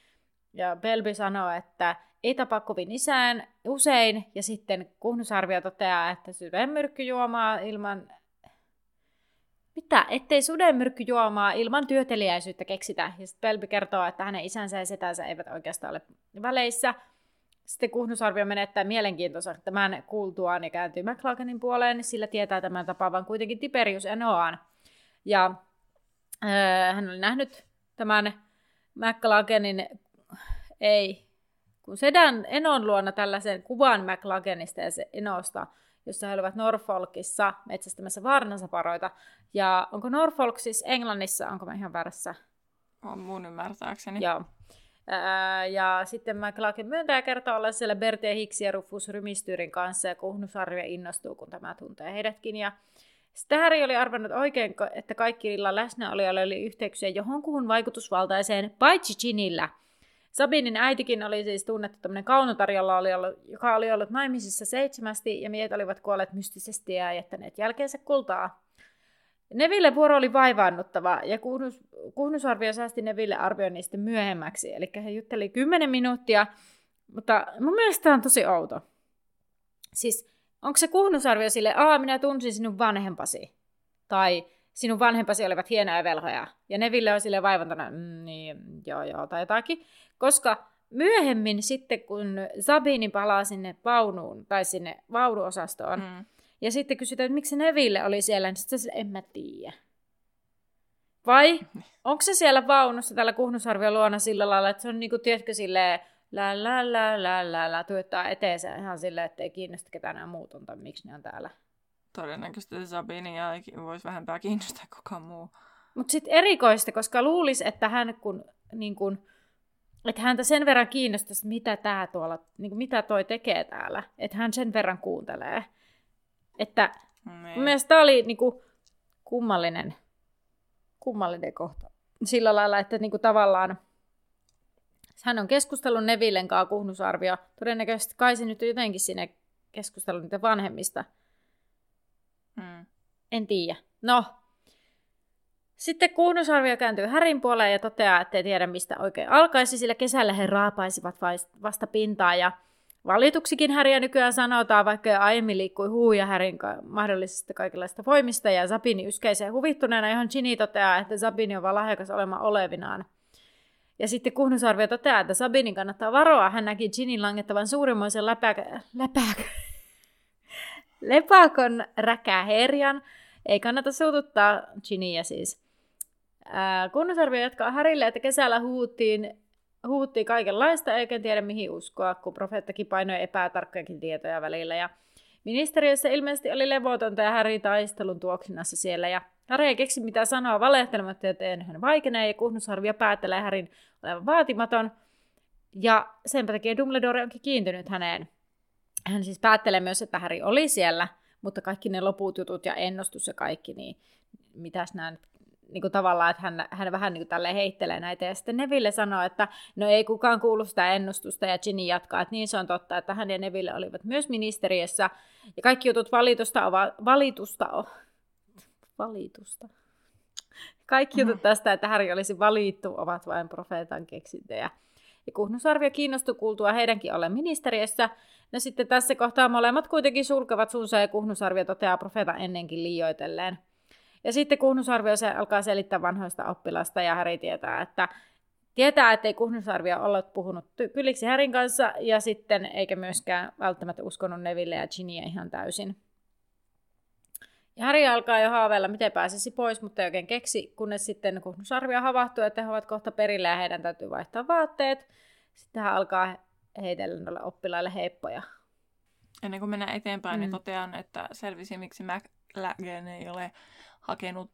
ja Belby sanoo, että ei tapa kovin isään usein, ja sitten Kuhnusarvio toteaa, että sydänmyrkkyjuomaa ilman... Mitä? Ettei sudenmyrkkyjuomaa ilman työteliäisyyttä keksitä. Ja sitten Belby kertoo, että hänen isänsä ja setänsä eivät oikeastaan ole väleissä. Sitten Kuhnusarvio menettää mielenkiintoista tämän kuultuaan ja kääntyy McLaganin puoleen, sillä tietää tämän tapaavan kuitenkin Tiberius Enoaan. Ja äh, hän oli nähnyt tämän McLagenin, ei, kun sedän Enon luona tällaisen kuvan McLagenista ja se Enosta, jossa he olivat Norfolkissa metsästämässä varnasaparoita. Ja onko Norfolk siis Englannissa, onko mä ihan väärässä? On mun ymmärtääkseni. Joo. Ja sitten McLaughlin myöntäjä kertoo olla siellä Bertie Hicks ja Rufus Rymistyrin kanssa ja Kuhnusarvia innostuu, kun tämä tuntee heidätkin. Ja sitten Harry oli arvannut oikein, että kaikki illan läsnäolijoilla oli yhteyksiä johonkuhun vaikutusvaltaiseen, paitsi Ginillä. Sabinin äitikin oli siis tunnettu tämmöinen kaunotar, oli ollut, joka oli ollut naimisissa seitsemästi, ja miehet olivat kuolleet mystisesti ja jättäneet jälkeensä kultaa. Neville vuoro oli vaivaannuttava ja Kuhnus, Kuhnusarvio säästi Neville arvioinnista myöhemmäksi. Eli he jutteli 10 minuuttia, mutta mun mielestä tämä on tosi outo. Siis onko se Kuhnusarvio sille, aa minä tunsin sinun vanhempasi. Tai sinun vanhempasi olivat hienoja velhoja. Ja Neville on sille vaivantana, mm, niin joo joo tai jotakin. Koska myöhemmin sitten kun Sabini palaa sinne vaunuun tai sinne vaunuosastoon, mm ja sitten kysytään, että miksi Neville oli siellä, niin sitten en mä tiedä. Vai onko se siellä vaunussa tällä Kuhnusarvion luona sillä lailla, että se on niinku, tiedätkö, silleen, lä lä lä lä lä lä, tuottaa eteensä ihan silleen, että ei kiinnosta ketään enää muut on, tai miksi ne on täällä. Todennäköisesti Sabini ja voisi vähempää kiinnostaa kukaan muu. Mutta sitten erikoista, koska luulisi, että hän kun, niin kun, että häntä sen verran kiinnostaisi, mitä tää tuolla, niin mitä toi tekee täällä, että hän sen verran kuuntelee. Että niin. mun mielestä tämä oli niinku kummallinen, kummallinen kohta. Sillä lailla, että niinku tavallaan hän on keskustellut Nevillen kanssa kuhnusarvio. Todennäköisesti kai se nyt jotenkin sinne keskustellut niitä vanhemmista. Mm. En tiedä. No, sitten kuhnusarvio kääntyy Härin puoleen ja toteaa, että ei tiedä mistä oikein alkaisi, sillä kesällä he raapaisivat vasta pintaa ja Valituksikin Häriä nykyään sanotaan, vaikka aiemmin liikkui huuja Härin mahdollisista kaikenlaista voimista, ja Sabini yskäisee huvittuneena, johon Ginny toteaa, että Sabini on vaan lahjakas olemaan olevinaan. Ja sitten Kuhnusarvio toteaa, että Sabinin kannattaa varoa. Hän näki Ginin langettavan suurimmoisen läpäkö, läpäkö, lepakon räkää herjan. Ei kannata suututtaa Ginia siis. Kunnusarvio jatkaa Härille, että kesällä huuttiin, huuttiin kaikenlaista, eikä tiedä mihin uskoa, kun profeettakin painoi epätarkkojakin tietoja välillä. Ja ministeriössä ilmeisesti oli levotonta ja Häri taistelun tuoksinnassa siellä. Ja Häri ei keksi mitä sanoa valehtelematta, joten hän vaikenee ja Kuhnusarvio päättelee Härin olevan vaatimaton. Ja sen takia Dumbledore onkin kiintynyt häneen. Hän siis päättelee myös, että Häri oli siellä, mutta kaikki ne loput jutut ja ennustus ja kaikki, niin mitäs nämä nyt niin kuin tavallaan, että hän, hän vähän niin kuin heittelee näitä. Ja sitten Neville sanoo, että no ei kukaan kuulu sitä ennustusta, ja Ginny jatkaa, että niin se on totta, että hän ja Neville olivat myös ministeriössä. Ja kaikki jutut valitusta ovat, valitusta, on, valitusta. Kaikki jutut mm-hmm. tästä, että Harry olisi valittu, ovat vain profeetan keksintöjä. Ja Kuhnusarvio kiinnostui kuultua heidänkin ollen ministeriössä. No sitten tässä kohtaa molemmat kuitenkin sulkevat suunsa ja Kuhnusarvio toteaa profeetan ennenkin liioitelleen. Ja sitten Kuhnusarvio se alkaa selittää vanhoista oppilasta ja Häri tietää, että tietää, ettei Kuhnusarvio ollut puhunut kylliksi Härin kanssa ja sitten eikä myöskään välttämättä uskonut Neville ja Ginia ihan täysin. Ja Häri alkaa jo haaveilla, miten pääsisi pois, mutta ei oikein keksi, kunnes sitten Kuhnusarvio havahtuu, että he ovat kohta perillä ja heidän täytyy vaihtaa vaatteet. Sitten hän alkaa heitellä noille oppilaille heippoja. Ennen kuin mennään eteenpäin, niin mm. niin totean, että selvisi, miksi McLagan ei ole hakenut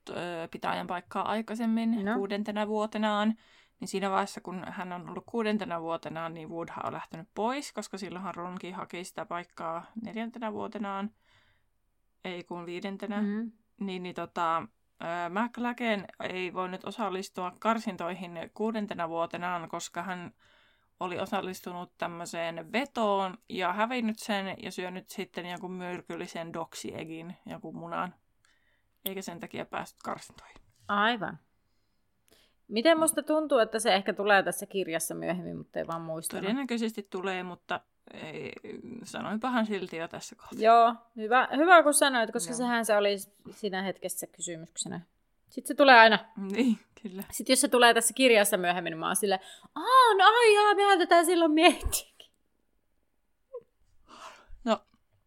pitäjän paikkaa aikaisemmin no. kuudentena vuotenaan. Niin siinä vaiheessa, kun hän on ollut kuudentena vuotenaan, niin Woodha on lähtenyt pois, koska silloinhan Ronkin haki sitä paikkaa neljäntenä vuotenaan, ei kun viidentenä. Mm-hmm. Niin, niin tota, McLaken ei voinut osallistua karsintoihin kuudentena vuotenaan, koska hän oli osallistunut tämmöiseen vetoon ja hävinnyt sen ja syönyt sitten jonkun myrkyllisen doksiegin, jonkun munan eikä sen takia päässyt karsintoihin. Aivan. Miten musta tuntuu, että se ehkä tulee tässä kirjassa myöhemmin, mutta ei vaan muista. Todennäköisesti tulee, mutta ei, sanoinpahan silti jo tässä kohtaa. Joo, hyvä, hyvä kun sanoit, koska Joo. sehän se oli siinä hetkessä kysymyksenä. Sitten se tulee aina. Niin, kyllä. Sitten jos se tulee tässä kirjassa myöhemmin, niin mä oon silleen, aah, no ai jaa, mehän tätä silloin miettiä.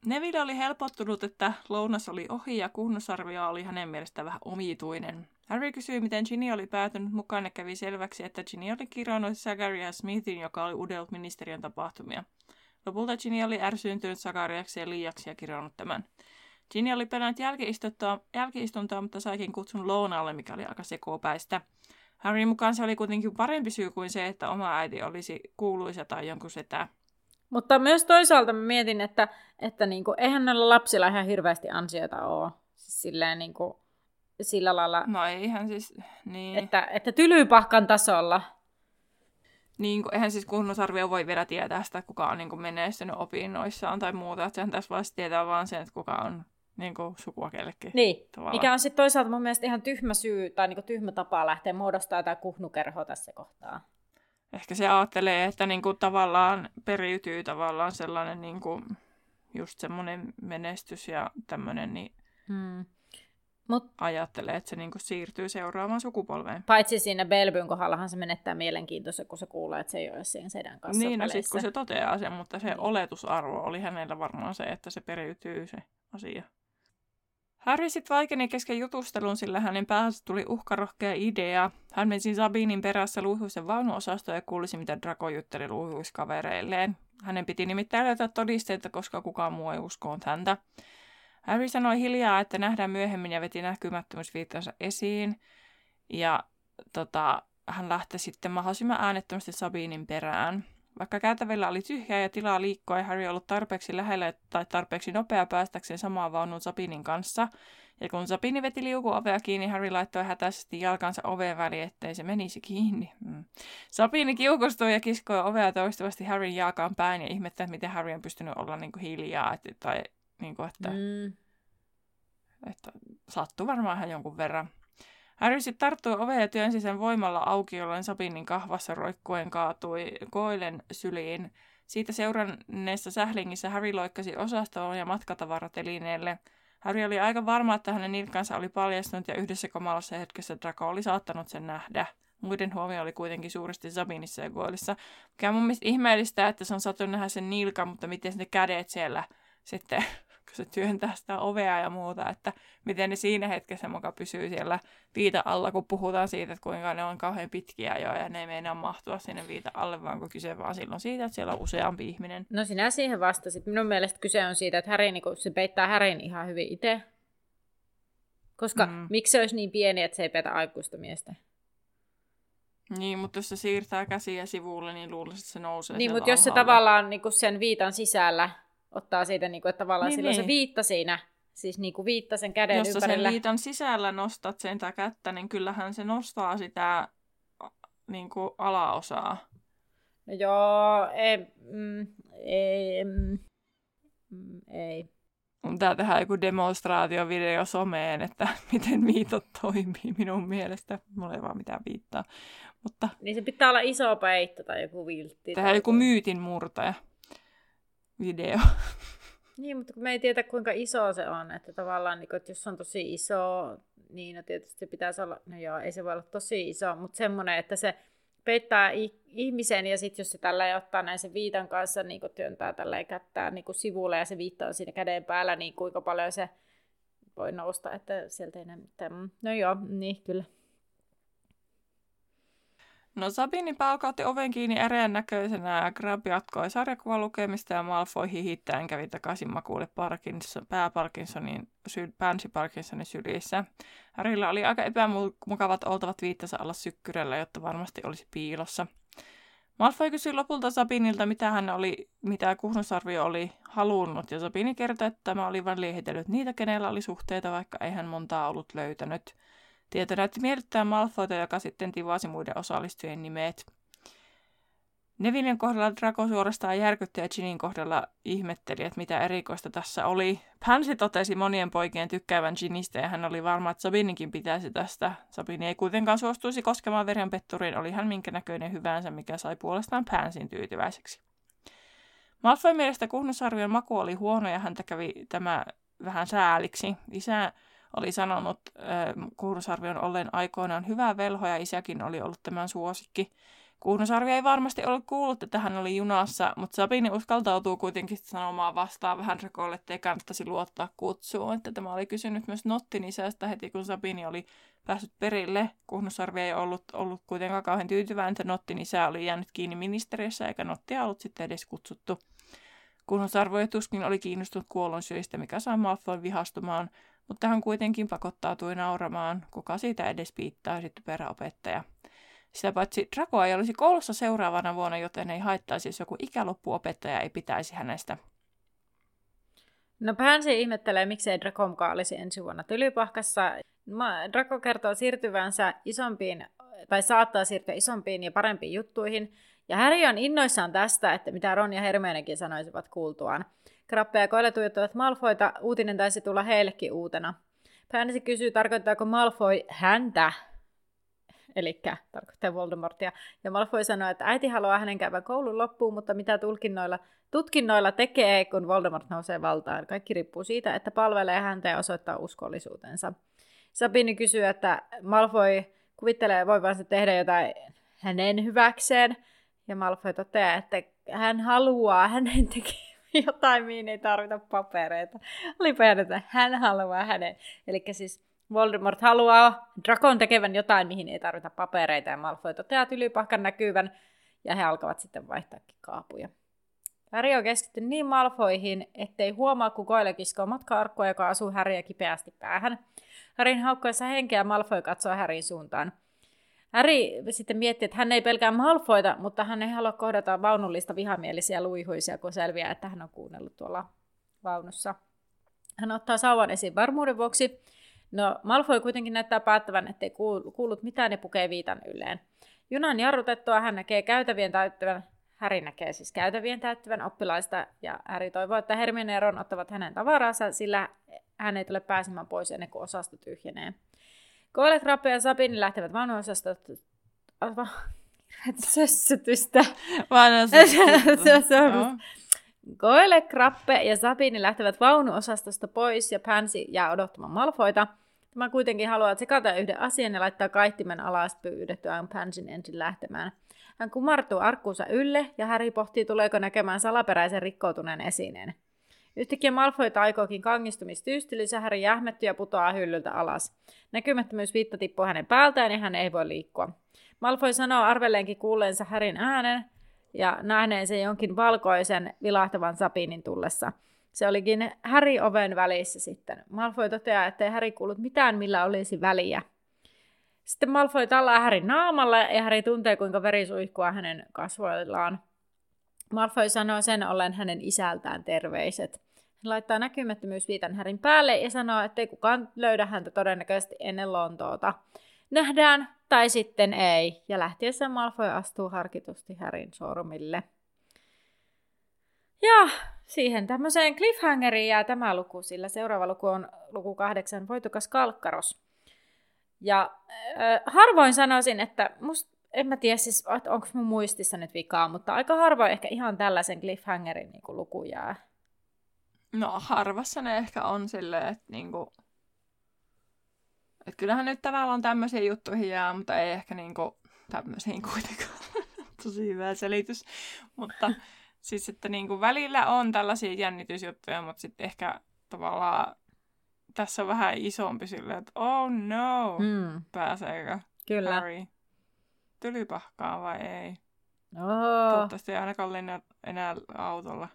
Neville oli helpottunut, että lounas oli ohi ja kunnusarvio oli hänen mielestään vähän omituinen. Harry kysyi, miten Ginny oli päätynyt mukaan ja kävi selväksi, että Ginny oli kirjannut Zachariah Smithin, joka oli uudelta ministeriön tapahtumia. Lopulta Ginny oli ärsyyntynyt Zachariaksi ja liiaksi ja kirjannut tämän. Ginny oli pelännyt jälkiistuntoa, mutta saikin kutsun lounalle, mikä oli aika sekopäistä. Harry mukaan se oli kuitenkin parempi syy kuin se, että oma äiti olisi kuuluisa tai jonkun setä. Mutta myös toisaalta mä mietin, että, että niinku, eihän näillä lapsilla ihan hirveästi ansioita ole. Siis silleen niinku, sillä lailla... No eihän siis, niin. Että, että tylypahkan tasolla. Niin, eihän siis kunnusarvio voi vielä tietää sitä, kuka on niin menestynyt opinnoissaan tai muuta. Että sehän tässä vasta tietää vaan sen, että kuka on niin kuin sukua kellekin. Niin, mikä on sitten toisaalta mun mielestä ihan tyhmä syy tai niin tyhmä tapa lähteä muodostamaan jotain kuhnukerhoa tässä kohtaa ehkä se ajattelee, että niinku tavallaan periytyy tavallaan sellainen niinku just semmoinen menestys ja tämmöinen, niin hmm. Mut, ajattelee, että se niinku siirtyy seuraavaan sukupolveen. Paitsi siinä Belbyn kohdallahan se menettää mielenkiintoista, kun se kuulee, että se ei ole siinä sedän kanssa Niin, no sitten kun se toteaa sen, mutta se niin. oletusarvo oli hänellä varmaan se, että se periytyy se asia. Harry sitten vaikeni kesken jutustelun, sillä hänen päässä tuli uhkarohkea idea. Hän menisi Sabinin perässä luihuisen vaunuosastoon ja kuulisi, mitä Draco jutteli luihuiskavereilleen. Hänen piti nimittäin löytää todisteita, koska kukaan muu ei uskonut häntä. Harry sanoi hiljaa, että nähdään myöhemmin ja veti näkymättömyysviittansa esiin. Ja tota, hän lähti sitten mahdollisimman äänettömästi Sabinin perään. Vaikka käytävillä oli tyhjää ja tilaa liikkua, ei Harry ollut tarpeeksi lähellä tai tarpeeksi nopea päästäkseen samaan vaunuun Sabinin kanssa. Ja kun Sabini veti liukuovea kiinni, Harry laittoi hätäisesti jalkansa oveen väliin, ettei se menisi kiinni. Mm. Sabini kiukustui ja kiskoi ovea toistuvasti Harryn jalkaan päin ja ihmetteli, miten Harry on pystynyt olla niin kuin hiljaa. Et, tai niin kuin, että, mm. että sattuu varmaan ihan jonkun verran. Harry sitten tarttui oveen ja työnsi sen voimalla auki, jolloin Sabinin kahvassa roikkuen kaatui Koilen syliin. Siitä seuranneessa sählingissä Harry loikkasi osastoon ja matkatavaratelineelle. Harry oli aika varma, että hänen nilkkansa oli paljastunut ja yhdessä kamalassa hetkessä Draco oli saattanut sen nähdä. Muiden huomio oli kuitenkin suuresti Sabinissa ja Goilissa. Mikä on mun mielestä ihmeellistä, että se on saatu nähdä sen nilkan, mutta miten ne kädet siellä sitten kun se työntää sitä ovea ja muuta, että miten ne siinä hetkessä muka pysyy siellä viita alla, kun puhutaan siitä, että kuinka ne on kauhean pitkiä jo ja ne ei meinaa mahtua sinne viita alle, vaan kun kyse vaan silloin siitä, että siellä on useampi ihminen. No sinä siihen vastasit. Minun mielestä kyse on siitä, että Harry, niin se peittää Härin ihan hyvin itse. Koska mm. miksi se olisi niin pieni, että se ei petä aikuista miestä? Niin, mutta jos se siirtää käsiä sivulle, niin luulisin, että se nousee Niin, mutta jos se tavallaan niin sen viitan sisällä ottaa siitä, niin kuin, että tavallaan niin, silloin niin. se viitta siinä, siis niin kuin viitta sen käden Jos ympärillä. sen viitan sisällä nostat sen kättä, niin kyllähän se nostaa sitä niin kuin alaosaa. No joo, ei, mm, ei, mm, ei. Tää tehdään joku demonstraatiovideo someen, että miten viitot toimii minun mielestä. Mulla ei vaan mitään viittaa. Mutta... Niin se pitää olla iso peitto tai joku viltti. Tehdään joku myytin murtaja video. Niin, mutta kun me ei tiedä kuinka iso se on, että tavallaan, niin kun, että jos on tosi iso, niin no tietysti se pitäisi olla, no joo, ei se voi olla tosi iso, mutta semmoinen, että se peittää ihmisen ja sitten jos se tällä ottaa näin sen viitan kanssa, niin kun työntää tällä kättää niin sivulle ja se viitta on siinä käden päällä, niin kuinka paljon se voi nousta, että sieltä ei näe mitään. No joo, niin kyllä. No Sabini paukaatti oven kiinni äreän näköisenä ja Grab jatkoi sarjakuvan lukemista ja Malfoy hihittäen kävi takaisin makuulle Parkinson, pää Parkinsonin, sy, Pansy Parkinsonin sylissä. Harrylla oli aika epämukavat oltavat viittansa alla sykkyrellä, jotta varmasti olisi piilossa. Malfoy kysyi lopulta Sabinilta, mitä hän oli, mitä Kuhnusarvio oli halunnut, ja Sabini kertoi, että tämä oli vain liehitellyt niitä, kenellä oli suhteita, vaikka ei hän montaa ollut löytänyt. Tieto näytti miellyttää Malfoyta, joka sitten tivasi muiden osallistujien nimet. Nevinen kohdalla Draco suorastaan järkytti ja Ginin kohdalla ihmetteli, että mitä erikoista tässä oli. Pansy totesi monien poikien tykkäävän Ginistä ja hän oli varma, että Sabininkin pitäisi tästä. Sabini ei kuitenkaan suostuisi koskemaan verenpetturiin, oli hän minkä näköinen hyvänsä, mikä sai puolestaan Pansin tyytyväiseksi. Malfoy mielestä kuhnusarvion maku oli huono ja häntä kävi tämä vähän sääliksi. Isä oli sanonut äh, Kuhnusarvion olleen aikoinaan hyvä velho ja isäkin oli ollut tämän suosikki. Kuhnusarvi ei varmasti ollut kuullut, että hän oli junassa, mutta Sabini uskaltautuu kuitenkin sanomaan vastaan vähän Drakolle, ettei kannattaisi luottaa kutsuun. Että tämä oli kysynyt myös Nottin isästä heti, kun Sabini oli päässyt perille. Kuhnusarvi ei ollut, ollut kuitenkaan kauhean tyytyväinen, että Nottin isä oli jäänyt kiinni ministeriössä, eikä Nottia ollut sitten edes kutsuttu. Kunnusarvo tuskin oli kiinnostunut kuollonsyistä, mikä sai Malfoy vihastumaan, mutta hän kuitenkin pakottautui nauramaan, kuka siitä edes piittaa sitten peräopettaja. Sitä paitsi Dracoa ei olisi koulussa seuraavana vuonna, joten ei haittaisi, jos joku ikäloppuopettaja ei pitäisi hänestä. No Pansy ihmettelee, miksei Draco olisi ensi vuonna tylypahkassa. Draco kertoo siirtyvänsä isompiin, tai saattaa siirtyä isompiin ja parempiin juttuihin. Ja Harry on innoissaan tästä, että mitä Ron ja Hermionekin sanoisivat kuultuaan. Krappe ja Koile tuijottavat Malfoita, uutinen taisi tulla heillekin uutena. Pansy kysyy, tarkoittaako Malfoy häntä, eli tarkoittaa Voldemortia. Ja Malfoy sanoo, että äiti haluaa hänen käyvän koulun loppuun, mutta mitä tulkinnoilla, tutkinnoilla tekee, kun Voldemort nousee valtaan. Kaikki riippuu siitä, että palvelee häntä ja osoittaa uskollisuutensa. Sabini kysyy, että Malfoy kuvittelee voivansa tehdä jotain hänen hyväkseen. Ja Malfoy toteaa, että hän haluaa hänen tekemään jotain, mihin ei tarvita papereita. Olipa että hän haluaa hänen. Eli siis Voldemort haluaa Drakon tekevän jotain, mihin ei tarvita papereita, ja Malfoy toteaa tylypahkan näkyvän, ja he alkavat sitten vaihtaakin kaapuja. Harry on keskittynyt niin Malfoihin, ettei huomaa, kun Koile kiskoo matka joka asuu Harryä kipeästi päähän. Harryn haukkoessa henkeä Malfoy katsoo Harryn suuntaan. Harry sitten miettii, että hän ei pelkää Malfoita, mutta hän ei halua kohdata vaunullista vihamielisiä luihuisia, kun selviää, että hän on kuunnellut tuolla vaunussa. Hän ottaa sauvan esiin varmuuden vuoksi. No, Malfoy kuitenkin näyttää päättävän, ettei kuullut mitään ja pukee viitan ylleen. Junan jarrutettua hän näkee käytävien täyttävän, Häri näkee siis käytävien täyttävän oppilaista, ja Häri toivoo, että Hermione ja Ron ottavat hänen tavaransa, sillä hän ei tule pääsemään pois ennen kuin osasto tyhjenee. Koelet, Rappe ja Sabini lähtevät vaunuosastosta... Sössytystä. Koele, Krappe ja Sabini lähtevät vaunuosastosta pois ja Pansy jää odottamaan Malfoita. Tämä kuitenkin haluaa tsekata yhden asian ja laittaa kaihtimen alas pyydettyään Pansin ensin lähtemään. Hän kumartuu arkkuunsa ylle ja Harry pohtii, tuleeko näkemään salaperäisen rikkoutuneen esineen. Yhtäkkiä Malfoy aikookin kangistumistyystilissä, Harry jähmettyy ja putoaa hyllyltä alas. Näkymättömyys viitta tippuu hänen päältään ja hän ei voi liikkua. Malfoy sanoo arvelleenkin kuulleensa Härin äänen ja nähneen sen jonkin valkoisen vilahtavan sapinin tullessa. Se olikin Häri oven välissä sitten. Malfoy toteaa, että ei Häri kuullut mitään, millä olisi väliä. Sitten Malfoy tallaa Härin naamalle ja Häri tuntee, kuinka veri suihkua hänen kasvoillaan. Malfoy sanoo sen ollen hänen isältään terveiset. Hän laittaa näkymättömyysviitan Härin päälle ja sanoo, että ei kukaan löydä häntä todennäköisesti ennen Lontoota. Nähdään, tai sitten ei. Ja lähtiessä Malfoy astuu harkitusti Härin sormille. Ja siihen tämmöiseen cliffhangeriin jää tämä luku, sillä seuraava luku on luku kahdeksan, voitukas kalkkaros. Ja äh, harvoin sanoisin, että must, en mä tiedä siis, onko mun muistissa nyt vikaa, mutta aika harvoin ehkä ihan tällaisen cliffhangerin niin luku jää. No harvassa ne ehkä on silleen, että niinku, et kyllähän nyt tavallaan tämmöisiä juttuihin jää, mutta ei ehkä niinku tämmöisiin kuitenkaan. Tosi hyvä selitys. Mutta siis, että niinku välillä on tällaisia jännitysjuttuja, mutta sitten ehkä tavallaan tässä on vähän isompi silleen, että oh no, hmm. pääseekö Kyllä. Harry tylypahkaa vai ei? Oh. Toivottavasti ei ainakaan lennä enää autolla.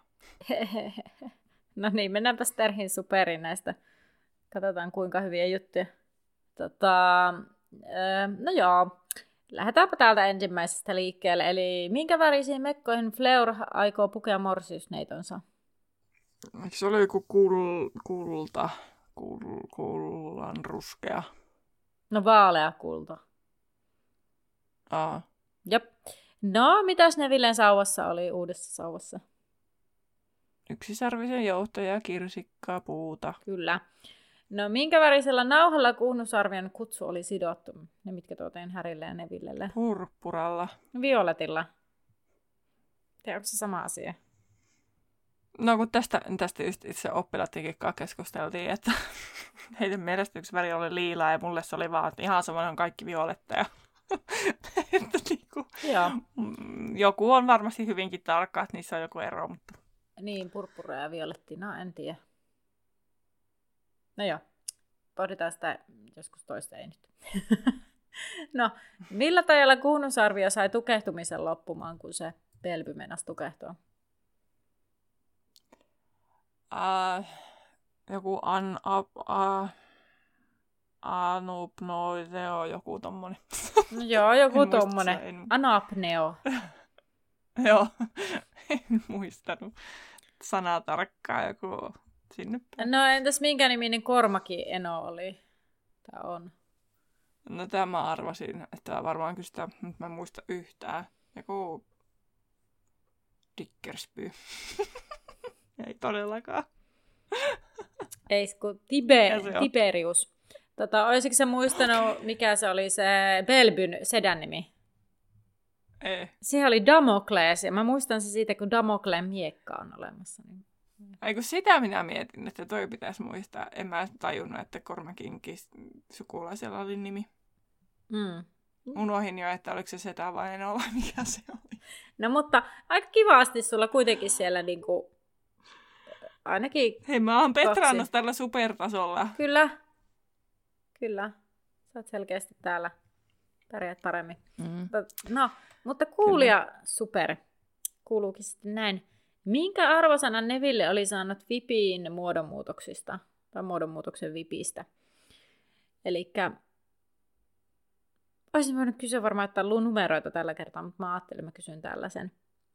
no niin, mennäänpä Sterhin superiin näistä. Katsotaan kuinka hyviä juttuja. Tota, no joo, lähdetäänpä täältä ensimmäisestä liikkeelle. Eli minkä värisiin mekkoihin Fleur aikoo pukea morsiusneitonsa? Eikö se ole joku kul, kulta, kul, kullan ruskea? No vaalea kulta. Aa. Jop. No, mitäs Nevillen sauvassa oli uudessa sauvassa? Yksisarvisen joutoja, kirsikkaa, puuta. Kyllä. No minkä värisellä nauhalla kuhnusarvion kutsu oli sidottu? Ne mitkä tuoteen Härille ja Nevillelle. Purppuralla. Violetilla. Tiedätkö se sama asia? No kun tästä, tästä just itse oppilaattikin keskusteltiin, että heidän mielestä yksi väri oli liilaa ja mulle se oli vaan että ihan samoin on kaikki violetteja. että niinku, Joo. Mm, joku on varmasti hyvinkin tarkka, että niissä on joku ero, mutta... Niin, purppura ja violetti, no en tiedä. No joo, pohditaan sitä joskus toista, ei nyt. no, millä tajalla kuunnusarvio sai tukehtumisen loppumaan, kun se pelpy mennäisi tukehtua? Uh, joku an, a, a, anupnoideo, joku tommonen. No joo, joku en tommonen. En... Anapneo. joo, en muistanut sanaa tarkkaan, joku sinne päin. No entäs minkä niminen Kormaki Eno oli? Tämä on. No tämä arvasin, että varmaan sitä, mutta mä en muista yhtään. Joku Dickersby. Ei todellakaan. Ei, kun Tibe, Tiberius. Tota, olisiko se muistanut, mikä se oli se Belbyn sedän nimi? Ei. Se oli Damokles, ja mä muistan se siitä, kun Damokleen miekka on olemassa. Niin... Ei kun sitä minä mietin, että toi pitäisi muistaa. En mä tajunnut, että Kormakinkin sukulaisella oli nimi. Mm. Unohin jo, että oliko se setä vai en ole, mikä se oli. No mutta aika kivasti sulla kuitenkin siellä niinku, ainakin Hei, mä oon Petrannus tällä supertasolla. Kyllä. Kyllä. Sä oot selkeästi täällä. Pärjäät paremmin. Mm. No, mutta kuulija Kyllä. super. Kuuluukin sitten näin. Minkä arvosanan Neville oli saanut Vipin muodonmuutoksista? Tai muodonmuutoksen Vipistä? Eli olisin voinut kysyä varmaan, että numeroita tällä kertaa, mutta mä ajattelin, että mä kysyn tällaisen.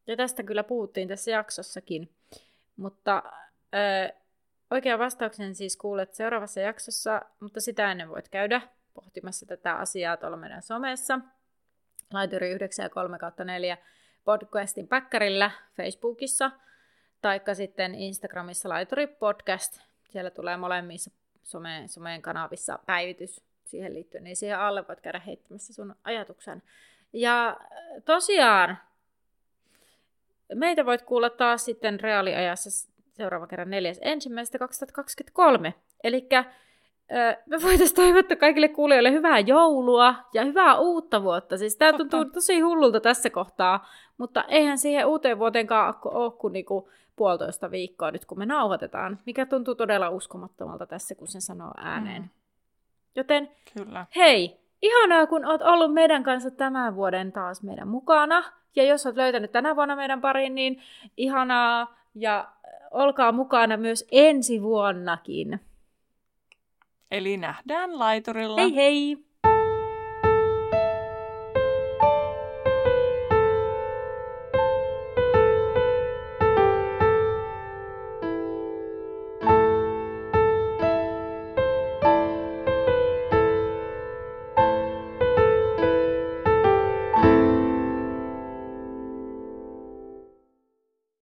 Ja tästä kyllä puhuttiin tässä jaksossakin. Mutta ö, oikean vastauksen siis kuulet seuraavassa jaksossa, mutta sitä ennen voit käydä pohtimassa tätä asiaa tuolla meidän somessa. Laituri 9 ja 3 4 podcastin päkkärillä Facebookissa, taikka sitten Instagramissa Laituri Podcast. Siellä tulee molemmissa some, someen kanavissa päivitys siihen liittyen, niin siihen alle voit käydä heittämässä sun ajatuksen. Ja äh, tosiaan, meitä voit kuulla taas sitten reaaliajassa seuraava kerran neljäs ensimmäistä 2023. Eli me voitaisiin toivottaa kaikille kuulijoille hyvää joulua ja hyvää uutta vuotta. Siis tämä tuntuu tosi hullulta tässä kohtaa, mutta eihän siihen uuteen vuoteenkaan ole kuin niinku puolitoista viikkoa nyt, kun me nauhoitetaan, mikä tuntuu todella uskomattomalta tässä, kun sen sanoo ääneen. Mm. Joten Kyllä. hei, ihanaa, kun oot ollut meidän kanssa tämän vuoden taas meidän mukana. Ja jos olet löytänyt tänä vuonna meidän pariin, niin ihanaa ja olkaa mukana myös ensi vuonnakin. Eli nähdään laiturilla. Hei hei!